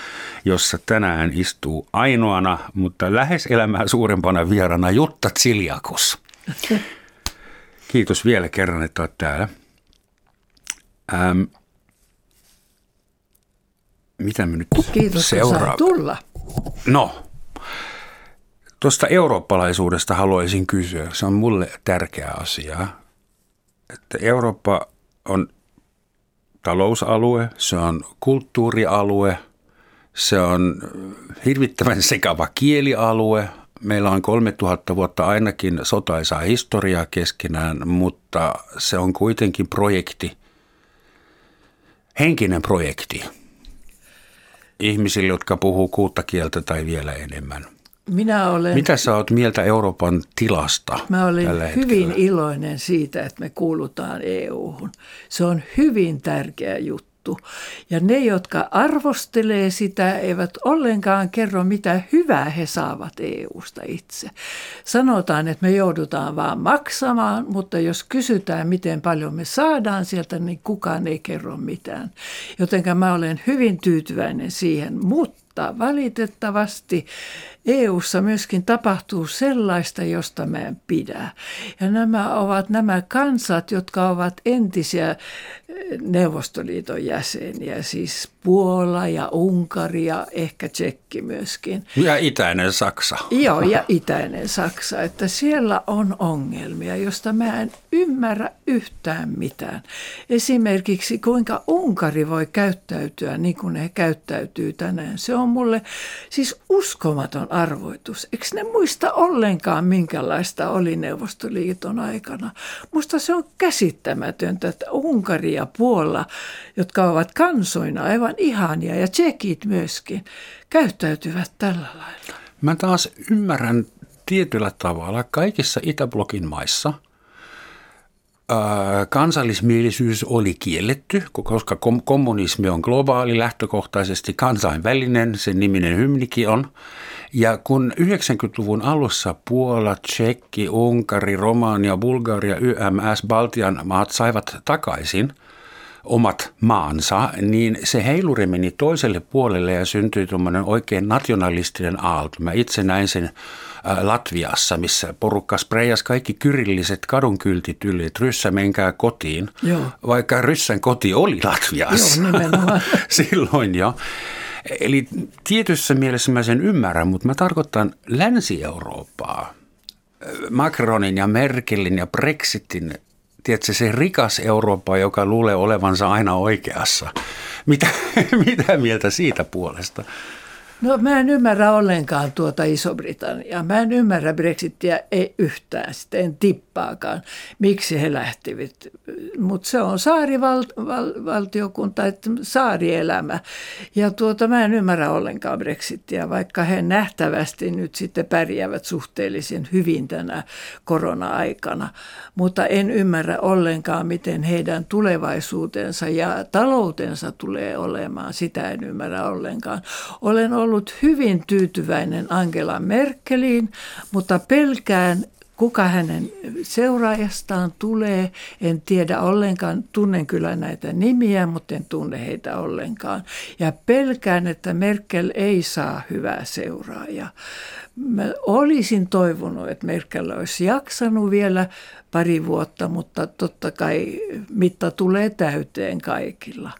jossa tänään istuu ainoana, mutta lähes elämää suurempana vierana Jutta Tsiliakos. Kiitos vielä kerran, että olet täällä. Ähm, mitä me nyt Kiitos, seuraa? tulla. No, tuosta eurooppalaisuudesta haluaisin kysyä. Se on mulle tärkeä asia että Eurooppa on talousalue, se on kulttuurialue, se on hirvittävän sekava kielialue. Meillä on 3000 vuotta ainakin sotaisaa historiaa keskenään, mutta se on kuitenkin projekti, henkinen projekti ihmisille, jotka puhuu kuutta kieltä tai vielä enemmän – minä olen, Mitä sä oot mieltä Euroopan tilasta Mä olin hyvin iloinen siitä, että me kuulutaan EU-hun. Se on hyvin tärkeä juttu. Ja ne, jotka arvostelee sitä, eivät ollenkaan kerro, mitä hyvää he saavat EU-sta itse. Sanotaan, että me joudutaan vaan maksamaan, mutta jos kysytään, miten paljon me saadaan sieltä, niin kukaan ei kerro mitään. Jotenka mä olen hyvin tyytyväinen siihen, mutta valitettavasti EU:ssa myöskin tapahtuu sellaista, josta mä en pidä. Ja nämä ovat nämä kansat, jotka ovat entisiä eh, Neuvostoliiton jäseniä, siis Puola ja Unkari ja ehkä Tsekki myöskin. Ja itäinen Saksa. Joo, ja itäinen Saksa, että siellä on ongelmia, josta mä en ymmärrä yhtään mitään. Esimerkiksi kuinka Unkari voi käyttäytyä niin kuin he käyttäytyy tänään. Se on mulle siis uskomaton arvoitus. Eikö ne muista ollenkaan, minkälaista oli Neuvostoliiton aikana? Musta se on käsittämätöntä, että Unkari ja Puola, jotka ovat kansoina aivan ihania ja tsekit myöskin, käyttäytyvät tällä lailla. Mä taas ymmärrän tietyllä tavalla kaikissa Itäblokin maissa – kansallismielisyys oli kielletty, koska kommunismi on globaali, lähtökohtaisesti kansainvälinen, sen niminen hymnikin on. Ja kun 90-luvun alussa Puola, Tsekki, Unkari, Romania, Bulgaria, YMS, Baltian maat saivat takaisin omat maansa, niin se heiluri meni toiselle puolelle ja syntyi tuommoinen oikein nationalistinen aalto. Mä itse näin sen Latviassa, missä porukka spreijasi kaikki kyrilliset kadunkyltit yli, että ryssä menkää kotiin, Joo. vaikka ryssän koti oli Latviassa Joo, silloin jo. Eli tietyssä mielessä mä sen ymmärrän, mutta mä tarkoitan Länsi-Eurooppaa. Macronin ja Merkelin ja Brexitin, tiedätkö, se rikas Eurooppa, joka luulee olevansa aina oikeassa. Mitä, mitä mieltä siitä puolesta? No mä en ymmärrä ollenkaan tuota Iso-Britanniaa. Mä en ymmärrä Brexitia ei yhtään, sitä en tippaakaan, miksi he lähtivät. Mutta se on saarivaltiokunta, val, että saarielämä. Ja tuota, mä en ymmärrä ollenkaan Brexitia, vaikka he nähtävästi nyt sitten pärjäävät suhteellisen hyvin tänä korona-aikana. Mutta en ymmärrä ollenkaan, miten heidän tulevaisuutensa ja taloutensa tulee olemaan. Sitä en ymmärrä ollenkaan. Olen ollut hyvin tyytyväinen Angela Merkeliin, mutta pelkään kuka hänen seuraajastaan tulee. En tiedä ollenkaan, tunnen kyllä näitä nimiä, mutta en tunne heitä ollenkaan. Ja pelkään, että Merkel ei saa hyvää seuraajaa. Mä olisin toivonut, että Merkel olisi jaksanut vielä pari vuotta, mutta totta kai mitta tulee täyteen kaikilla.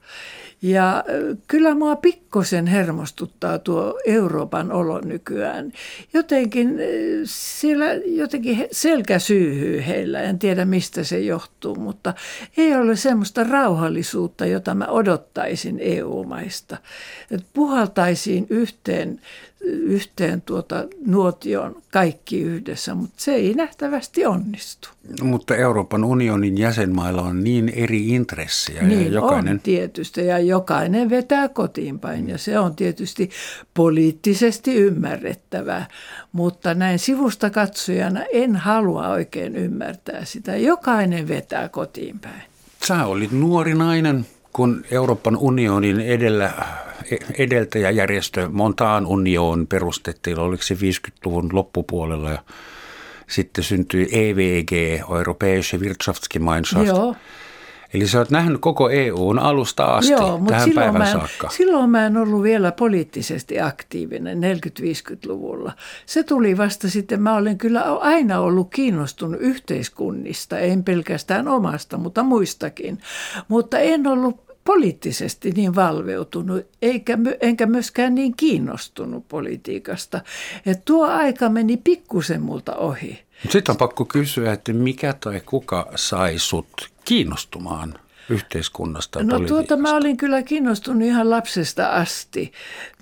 Ja kyllä mua pikkosen hermostuttaa tuo Euroopan olo nykyään. Jotenkin siellä jotenkin selkä syyhyy heillä, en tiedä mistä se johtuu, mutta ei ole semmoista rauhallisuutta, jota mä odottaisin EU-maista. Puhaltaisiin yhteen yhteen tuota nuotion kaikki yhdessä, mutta se ei nähtävästi onnistu. Mutta Euroopan unionin jäsenmailla on niin eri intressejä. Niin ja jokainen... on tietysti ja jokainen vetää kotiin päin ja se on tietysti poliittisesti ymmärrettävää. Mutta näin sivusta katsojana en halua oikein ymmärtää sitä. Jokainen vetää kotiin päin. Sä olit nuori nainen, kun Euroopan unionin edellä edeltäjäjärjestö Montaan Union perustettiin, oliko se 50-luvun loppupuolella ja sitten syntyi EVG, Europäische Wirtschaftsgemeinschaft. Joo. Eli sä oot nähnyt koko EUn alusta asti Joo, tähän silloin päivän mä en, saakka. Silloin mä en ollut vielä poliittisesti aktiivinen 40-50-luvulla. Se tuli vasta sitten, mä olen kyllä aina ollut kiinnostunut yhteiskunnista, en pelkästään omasta, mutta muistakin. Mutta en ollut poliittisesti niin valveutunut, eikä, enkä myöskään niin kiinnostunut politiikasta. Et tuo aika meni pikkusen multa ohi. Sitten on pakko kysyä, että mikä tai kuka sai sut kiinnostumaan yhteiskunnasta No tuota mä olin kyllä kiinnostunut ihan lapsesta asti.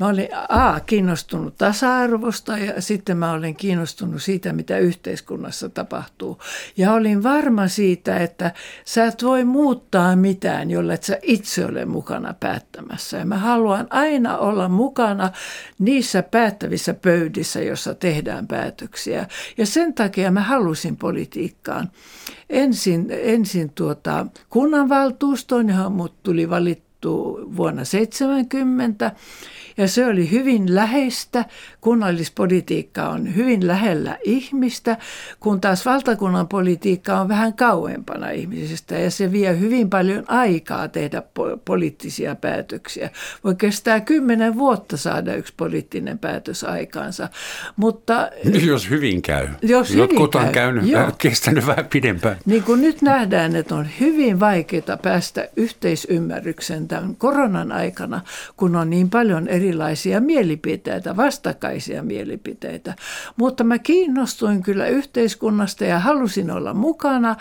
Mä olin A, kiinnostunut tasa-arvosta ja sitten mä olin kiinnostunut siitä, mitä yhteiskunnassa tapahtuu. Ja olin varma siitä, että sä et voi muuttaa mitään, jolle sä itse ole mukana päättämässä. Ja mä haluan aina olla mukana niissä päättävissä pöydissä, jossa tehdään päätöksiä. Ja sen takia mä halusin politiikkaan ensin, ensin tuota kunnanvaltuustoon, johon mut tuli valittu vuonna 70 ja se oli hyvin läheistä. Kunnallispolitiikka on hyvin lähellä ihmistä, kun taas valtakunnan politiikka on vähän kauempana ihmisistä ja se vie hyvin paljon aikaa tehdä po- poliittisia päätöksiä. Voi kestää kymmenen vuotta saada yksi poliittinen päätös aikaansa. Mutta, jos hyvin käy. Jos Jotkut hyvin on käynyt, Joo. kestänyt vähän pidempään. Niin kuin nyt nähdään, että on hyvin vaikeaa päästä yhteisymmärryksen tämän koronan aikana, kun on niin paljon eri erilaisia mielipiteitä, vastakkaisia mielipiteitä. Mutta mä kiinnostuin kyllä yhteiskunnasta ja halusin olla mukana.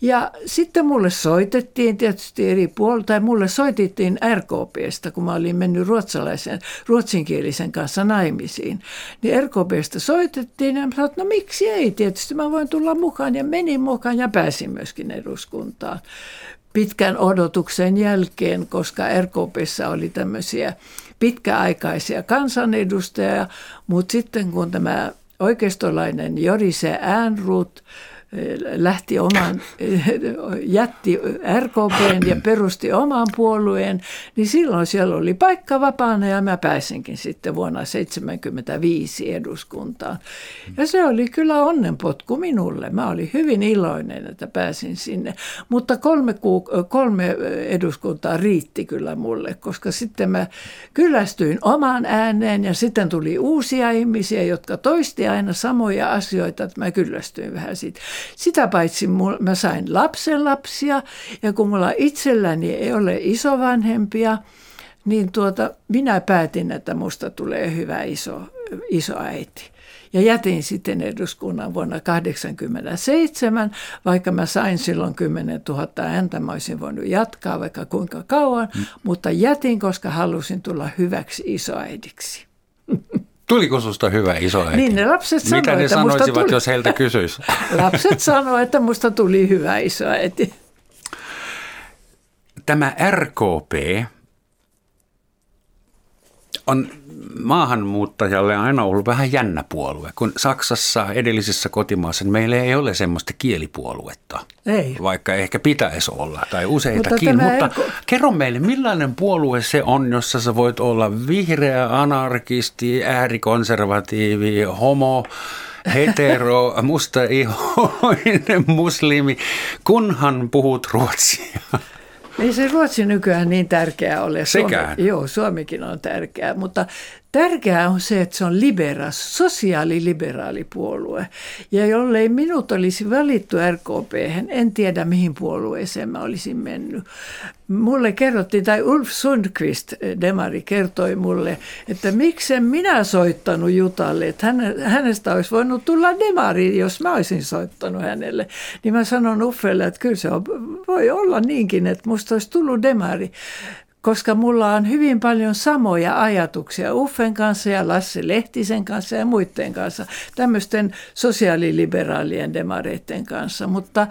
Ja sitten mulle soitettiin tietysti eri puolilta, tai mulle soitettiin RKPstä, kun mä olin mennyt ruotsalaisen, ruotsinkielisen kanssa naimisiin. Niin RKPstä soitettiin ja mä sanoin, no miksi ei, tietysti mä voin tulla mukaan. Ja menin mukaan ja pääsin myöskin eduskuntaan pitkän odotuksen jälkeen, koska RKPssä oli tämmöisiä pitkäaikaisia kansanedustajia, mutta sitten kun tämä oikeistolainen Jorise Äänrut lähti oman, jätti RKP ja perusti oman puolueen, niin silloin siellä oli paikka vapaana ja mä pääsinkin sitten vuonna 1975 eduskuntaan. Ja se oli kyllä onnenpotku minulle. Mä olin hyvin iloinen, että pääsin sinne. Mutta kolme, kuuk- kolme eduskuntaa riitti kyllä mulle, koska sitten mä kyllästyin omaan ääneen ja sitten tuli uusia ihmisiä, jotka toisti aina samoja asioita, että mä kyllästyin vähän siitä. Sitä paitsi mä sain lapsen lapsia ja kun mulla itselläni ei ole isovanhempia, niin tuota, minä päätin, että musta tulee hyvä iso, iso äiti. Ja jätin sitten eduskunnan vuonna 1987, vaikka mä sain silloin 10 000 ääntä, mä olisin voinut jatkaa vaikka kuinka kauan, mm. mutta jätin, koska halusin tulla hyväksi isoäidiksi. Tuliko susta hyvä isoäiti? Niin ne lapset sanoivat, Mitä ne sanoisivat, tuli... jos heiltä kysyisi? lapset sanoivat, että musta tuli hyvä isoäiti. Tämä RKP on maahanmuuttajalle aina ollut vähän jännä puolue, kun Saksassa edellisessä kotimaassa niin meillä ei ole semmoista kielipuoluetta. Ei. Vaikka ehkä pitäisi olla, tai useitakin. Mutta, mutta RK... kerro meille, millainen puolue se on, jossa sä voit olla vihreä, anarkisti, äärikonservatiivi, homo, hetero, mustaihoinen muslimi, kunhan puhut ruotsia. Ei se Ruotsi nykyään niin tärkeää ole. Sekään? Suomi, joo, Suomikin on tärkeää, mutta Tärkeää on se, että se on liberas, sosiaaliliberaali puolue. Ja jollei minut olisi valittu RKP, en tiedä mihin puolueeseen mä olisin mennyt. Mulle kerrottiin, tai Ulf Sundqvist, Demari, kertoi mulle, että miksen minä soittanut Jutalle, että hänestä olisi voinut tulla Demari, jos mä olisin soittanut hänelle. Niin mä sanon Uffelle, että kyllä se on, voi olla niinkin, että musta olisi tullut Demari koska mulla on hyvin paljon samoja ajatuksia Uffen kanssa ja Lasse Lehtisen kanssa ja muiden kanssa, tämmöisten sosiaaliliberaalien demareiden kanssa. Mutta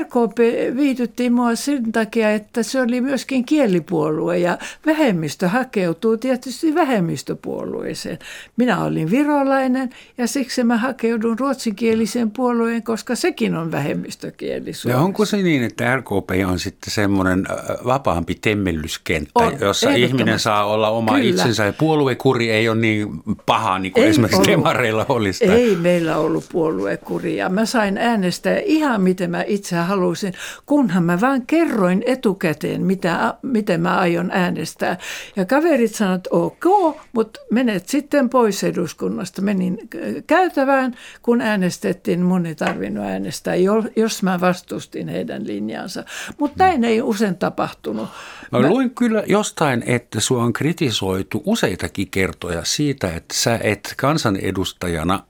RKP viityttiin mua sen takia, että se oli myöskin kielipuolue ja vähemmistö hakeutuu tietysti vähemmistöpuolueeseen. Minä olin virolainen ja siksi mä hakeudun ruotsinkieliseen puolueen, koska sekin on vähemmistökieli Ja onko se niin, että RKP on sitten semmoinen vapaampi temmellysken kenttä, on, jossa ihminen saa olla oma Kyllä. itsensä ja puoluekuri ei ole niin paha niin kuin ei esimerkiksi ollut. demareilla olisi. Ei meillä ollut puoluekuri ja mä sain äänestää ihan miten mä itse halusin, kunhan mä vaan kerroin etukäteen, mitä, miten mä aion äänestää. Ja kaverit sanoivat, että ok, mutta menet sitten pois eduskunnasta. Menin käytävään, kun äänestettiin, mun ei tarvinnut äänestää, jos mä vastustin heidän linjansa. Mutta näin ei usein tapahtunut. Mä, mä luin kyllä kyllä jostain, että sua on kritisoitu useitakin kertoja siitä, että sä et kansanedustajana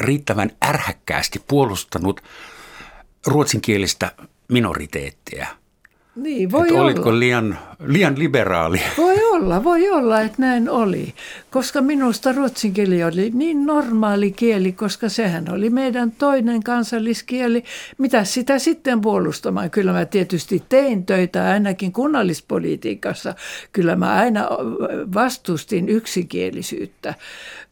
riittävän ärhäkkäästi puolustanut ruotsinkielistä minoriteettia – niin, voi että olla. Olitko liian, liian liberaali? Voi olla, voi olla, että näin oli. Koska minusta ruotsin kieli oli niin normaali kieli, koska sehän oli meidän toinen kansalliskieli. Mitä sitä sitten puolustamaan? Kyllä mä tietysti tein töitä ainakin kunnallispolitiikassa. Kyllä mä aina vastustin yksikielisyyttä,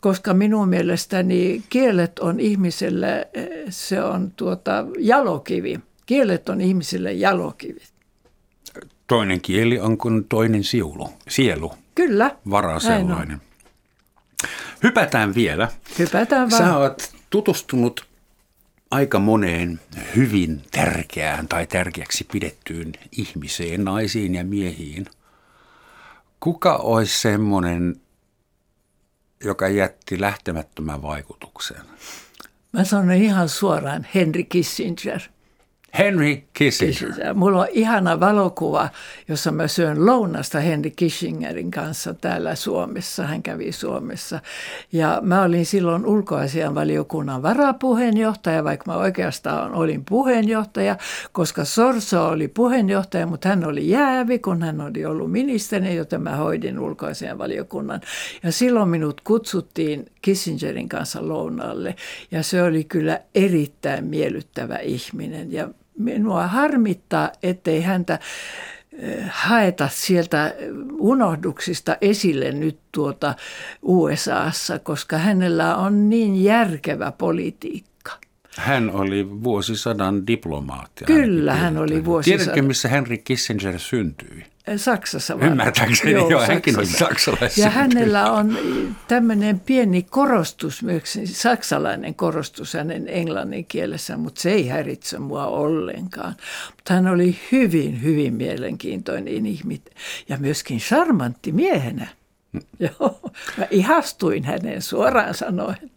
koska minun mielestäni kielet on ihmiselle, se on tuota jalokivi. Kielet on ihmisille jalokivi toinen kieli on kuin toinen siulu, sielu. Kyllä. Vara sellainen. Hypätään vielä. Hypätään vaan. Sä oot tutustunut aika moneen hyvin tärkeään tai tärkeäksi pidettyyn ihmiseen, naisiin ja miehiin. Kuka olisi semmoinen, joka jätti lähtemättömän vaikutuksen? Mä sanon ihan suoraan Henry Kissinger – Henry Kissinger. Mulla on ihana valokuva, jossa mä syön lounasta Henry Kissingerin kanssa täällä Suomessa. Hän kävi Suomessa. Ja mä olin silloin ulkoasianvaliokunnan varapuheenjohtaja, vaikka mä oikeastaan olin puheenjohtaja, koska Sorso oli puheenjohtaja, mutta hän oli jäävi, kun hän oli ollut ministeri, joten mä hoidin ulkoasianvaliokunnan. Ja silloin minut kutsuttiin Kissingerin kanssa lounalle. Ja se oli kyllä erittäin miellyttävä ihminen. Ja minua harmittaa, ettei häntä eh, haeta sieltä unohduksista esille nyt tuota USAssa, koska hänellä on niin järkevä politiikka. Hän oli vuosisadan diplomaatti. Kyllä, hän oli vuosisadan. Tiedätkö, missä Henry Kissinger syntyi? Saksassa varmaan. Ymmärtääkseni, joo, joo hänkin oli saksalainen. Ja hänellä on tämmöinen pieni korostus, myös saksalainen korostus hänen englannin kielessä, mutta se ei häiritse mua ollenkaan. Mutta hän oli hyvin, hyvin mielenkiintoinen ihminen ja myöskin charmantti miehenä. Mm. Joo, mä ihastuin hänen suoraan sanoen.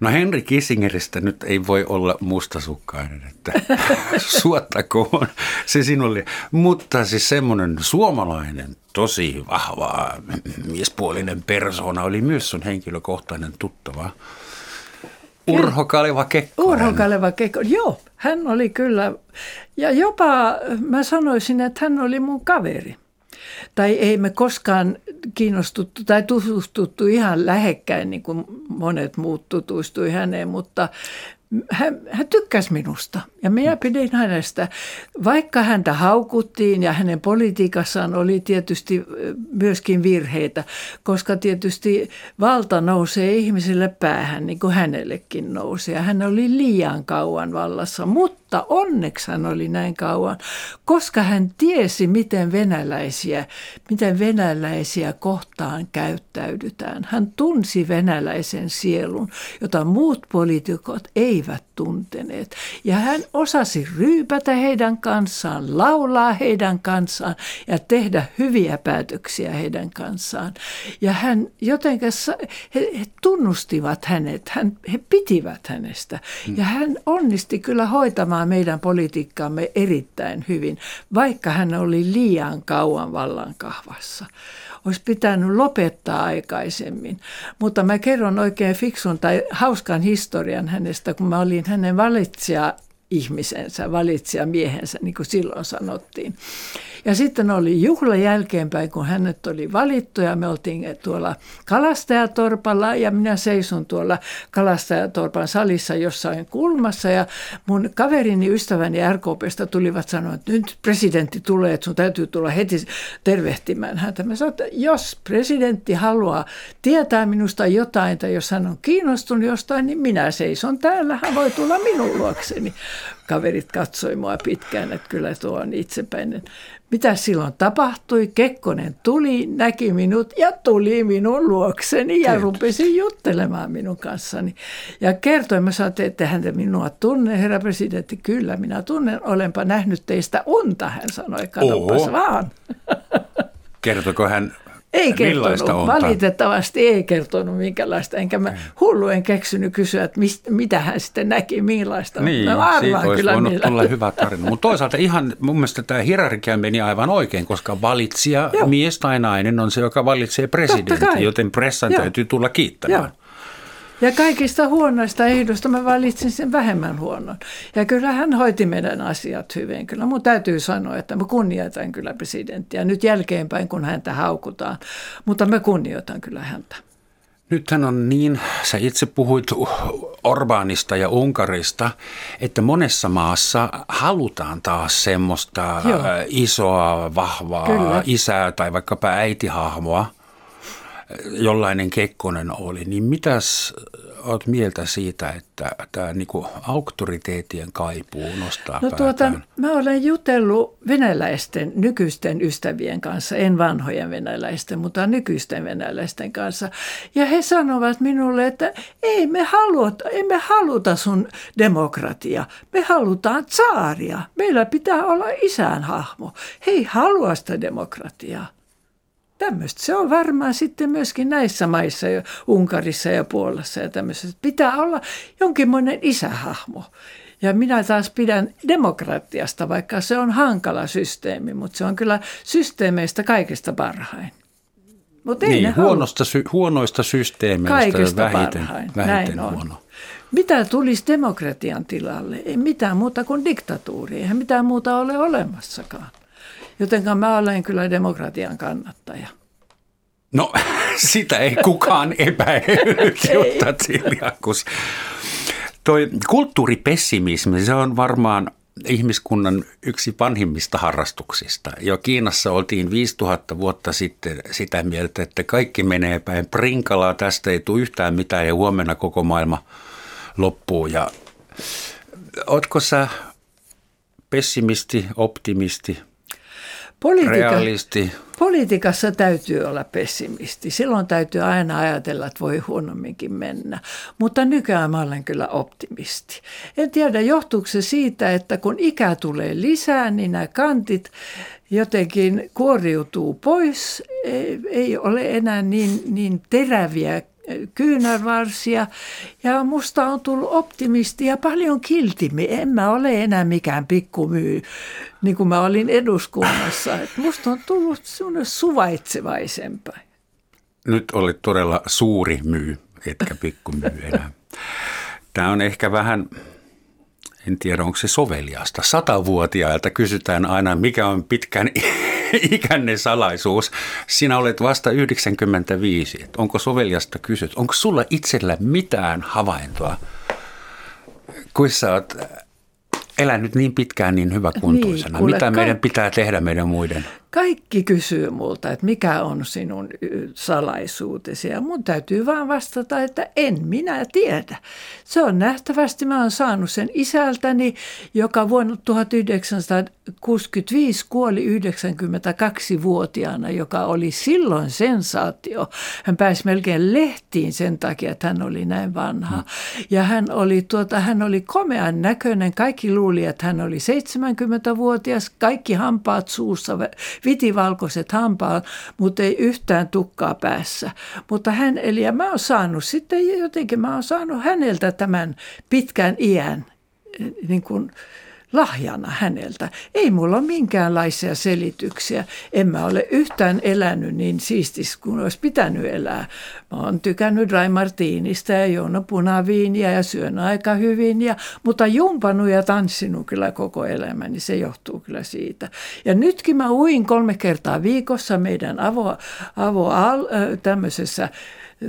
No Henri Kissingeristä nyt ei voi olla mustasukkainen, että suottakoon se sinulle. Mutta siis semmoinen suomalainen, tosi vahva miespuolinen persona oli myös sun henkilökohtainen tuttava. Urho Kaleva Kekkonen. Urho Kaleva Kekkonen, joo. Hän oli kyllä, ja jopa mä sanoisin, että hän oli mun kaveri tai ei me koskaan kiinnostuttu tai tutustuttu ihan lähekkäin, niin kuin monet muut tutustui häneen, mutta hän, hän tykkäsi minusta ja minä pidin hänestä. Vaikka häntä haukuttiin ja hänen politiikassaan oli tietysti myöskin virheitä, koska tietysti valta nousee ihmisille päähän niin kuin hänellekin nousi. Ja hän oli liian kauan vallassa, mutta onneksi hän oli näin kauan, koska hän tiesi, miten venäläisiä, miten venäläisiä kohtaan käyttäydytään. Hän tunsi venäläisen sielun, jota muut poliitikot eivät tunteneet. Ja hän osasi ryypätä heidän kanssaan, laulaa heidän kanssaan ja tehdä hyviä päätöksiä heidän kanssaan. Ja hän jotenkin, he, he tunnustivat hänet, hän, he pitivät hänestä. Ja hän onnisti kyllä hoitamaan meidän politiikkaamme erittäin hyvin, vaikka hän oli liian kauan vallankahvassa olisi pitänyt lopettaa aikaisemmin. Mutta mä kerron oikein fiksun tai hauskan historian hänestä, kun mä olin hänen valitsija ihmisensä, valitsijamiehensä, niin kuin silloin sanottiin. Ja sitten oli juhla jälkeenpäin, kun hänet oli valittu ja me oltiin tuolla kalastajatorpalla ja minä seison tuolla kalastajatorpan salissa jossain kulmassa ja mun kaverini, ystäväni RKPstä tulivat sanoa, että nyt presidentti tulee, että sun täytyy tulla heti tervehtimään häntä. Mä sanoin, että jos presidentti haluaa tietää minusta jotain tai jos hän on kiinnostunut jostain, niin minä seison täällä, hän voi tulla minun luokseni kaverit katsoi mua pitkään, että kyllä tuo on itsepäinen. Mitä silloin tapahtui? Kekkonen tuli, näki minut ja tuli minun luokseni ja rupesi juttelemaan minun kanssani. Ja kertoi, mä sanoin, että häntä minua tunne, herra presidentti. Kyllä, minä tunnen, olenpa nähnyt teistä unta, hän sanoi, katsopas vaan. Kertoko hän ei kertonut, valitettavasti ei kertonut minkälaista, enkä mä hullu en keksinyt kysyä, että mistä, mitä hän sitten näki, millaista. Niin, mä siitä olisi kyllä voinut millä. tulla hyvä tarina. Mutta toisaalta ihan mun mielestä tämä hierarkia meni aivan oikein, koska valitsija, Joo. mies tai nainen on se, joka valitsee presidentin, joten pressan Joo. täytyy tulla kiittämään. Joo. Ja kaikista huonoista ehdosta mä valitsin sen vähemmän huonon. Ja kyllä hän hoiti meidän asiat hyvin. Kyllä mun täytyy sanoa, että mä kunnioitan kyllä presidenttiä nyt jälkeenpäin, kun häntä haukutaan. Mutta mä kunnioitan kyllä häntä. Nythän on niin, sä itse puhuit Orbaanista ja Unkarista, että monessa maassa halutaan taas semmoista Joo. isoa, vahvaa Kyllä. isää tai vaikkapa äitihahmoa jollainen Kekkonen oli, niin mitäs olet mieltä siitä, että tämä niinku auktoriteetien kaipuu nostaa no tuota, Mä olen jutellut venäläisten nykyisten ystävien kanssa, en vanhojen venäläisten, mutta nykyisten venäläisten kanssa. Ja he sanovat minulle, että ei me haluta, emme haluta sun demokratia, me halutaan tsaaria. Meillä pitää olla isänhahmo. He ei halua sitä demokratiaa. Tämmöistä se on varmaan sitten myöskin näissä maissa, Unkarissa ja Puolassa ja tämmöisessä. Pitää olla jonkinmoinen isähahmo. Ja minä taas pidän demokratiasta, vaikka se on hankala systeemi, mutta se on kyllä systeemeistä kaikista parhain. Mut ei niin, huonosta sy- huonoista systeemeistä kaikista vähiten, parhain. vähiten Näin huono. On. Mitä tulisi demokratian tilalle? Ei mitään muuta kuin diktatuuri, eihän mitään muuta ole olemassakaan. Jotenka mä olen kyllä demokratian kannattaja. No, sitä ei kukaan epäillyt, Jutta Siljakus. Toi kulttuuripessimismi, se on varmaan ihmiskunnan yksi vanhimmista harrastuksista. Jo Kiinassa oltiin 5000 vuotta sitten sitä mieltä, että kaikki menee päin prinkalaa, tästä ei tule yhtään mitään ja huomenna koko maailma loppuu. Ja Ootko sä pessimisti, optimisti, Politiika, realisti? Politiikassa täytyy olla pessimisti. Silloin täytyy aina ajatella, että voi huonomminkin mennä. Mutta nykyään mä olen kyllä optimisti. En tiedä, johtuuko se siitä, että kun ikä tulee lisää, niin nämä kantit jotenkin kuoriutuu pois. Ei, ei ole enää niin, niin teräviä kyynärvarsia ja musta on tullut optimisti ja paljon kiltimi. En mä ole enää mikään pikkumyy, niin kuin mä olin eduskunnassa. Et musta on tullut semmoinen suvaitsevaisempaa. Nyt oli todella suuri myy, etkä pikkumyy enää. Tämä on ehkä vähän, en tiedä onko se soveliasta. Satavuotiailta kysytään aina, mikä on pitkän ikänne salaisuus. Sinä olet vasta 95. Onko soveliasta kysyt? Onko sulla itsellä mitään havaintoa, kun sä oot elänyt niin pitkään niin hyväkuntoisena? Niin, Mitä meidän pitää tehdä meidän muiden? Kaikki kysyy multa, että mikä on sinun salaisuutesi ja mun täytyy vaan vastata, että en minä tiedä. Se on nähtävästi, mä oon saanut sen isältäni, joka vuonna 1965 kuoli 92-vuotiaana, joka oli silloin sensaatio. Hän pääsi melkein lehtiin sen takia, että hän oli näin vanha. Ja hän oli, tuota, hän oli komean näköinen, kaikki luuli, että hän oli 70-vuotias, kaikki hampaat suussa, vitivalkoiset hampaat, mutta ei yhtään tukkaa päässä. Mutta hän eli, ja mä oon saanut sitten jotenkin, mä oon saanut häneltä tämän pitkän iän niin kuin, lahjana häneltä. Ei mulla ole minkäänlaisia selityksiä. En mä ole yhtään elänyt niin siistis kuin olisi pitänyt elää. Mä oon tykännyt Rai Martinista ja Joona Punaviinia ja syön aika hyvin, ja, mutta jumpannut ja tanssinut kyllä koko elämäni. Se johtuu kyllä siitä. Ja nytkin mä uin kolme kertaa viikossa meidän avo, avo al, tämmöisessä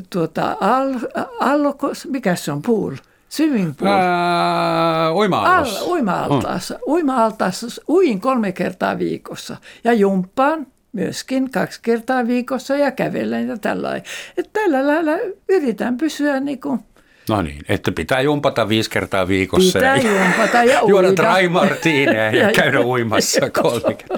tuota, al, allokos, mikä se on, pool – Swimming pool. Ää, uima-allas. Al, uima-altaassa. Mm. Uima-altaassa uin kolme kertaa viikossa. Ja jumppaan myöskin kaksi kertaa viikossa ja kävelen ja tällä Että tällä lailla yritän pysyä niin kuin No niin, että pitää jumpata viisi kertaa viikossa. Pitää ja jumpata ja uida. Juoda dry martineja ja, ja käydä uimassa kolme kertaa.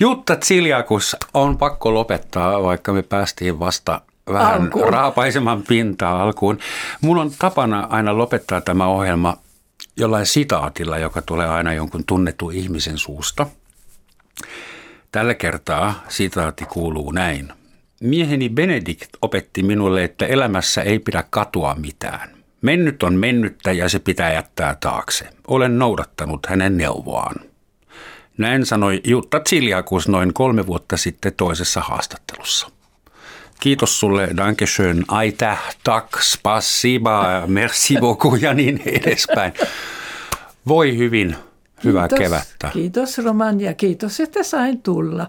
Jutta Tsiljakus on pakko lopettaa, vaikka me päästiin vasta vähän alkuun. raapaiseman pintaa alkuun. Mulla on tapana aina lopettaa tämä ohjelma jollain sitaatilla, joka tulee aina jonkun tunnetun ihmisen suusta. Tällä kertaa sitaatti kuuluu näin. Mieheni Benedikt opetti minulle, että elämässä ei pidä katua mitään. Mennyt on mennyttä ja se pitää jättää taakse. Olen noudattanut hänen neuvoaan. Näin sanoi Jutta Tsiliakus noin kolme vuotta sitten toisessa haastattelussa. Kiitos sulle, dankeschön, aita, tak, spasiba, merci beaucoup ja niin edespäin. Voi hyvin, hyvää kiitos, kevättä. Kiitos Roman ja kiitos, että sain tulla.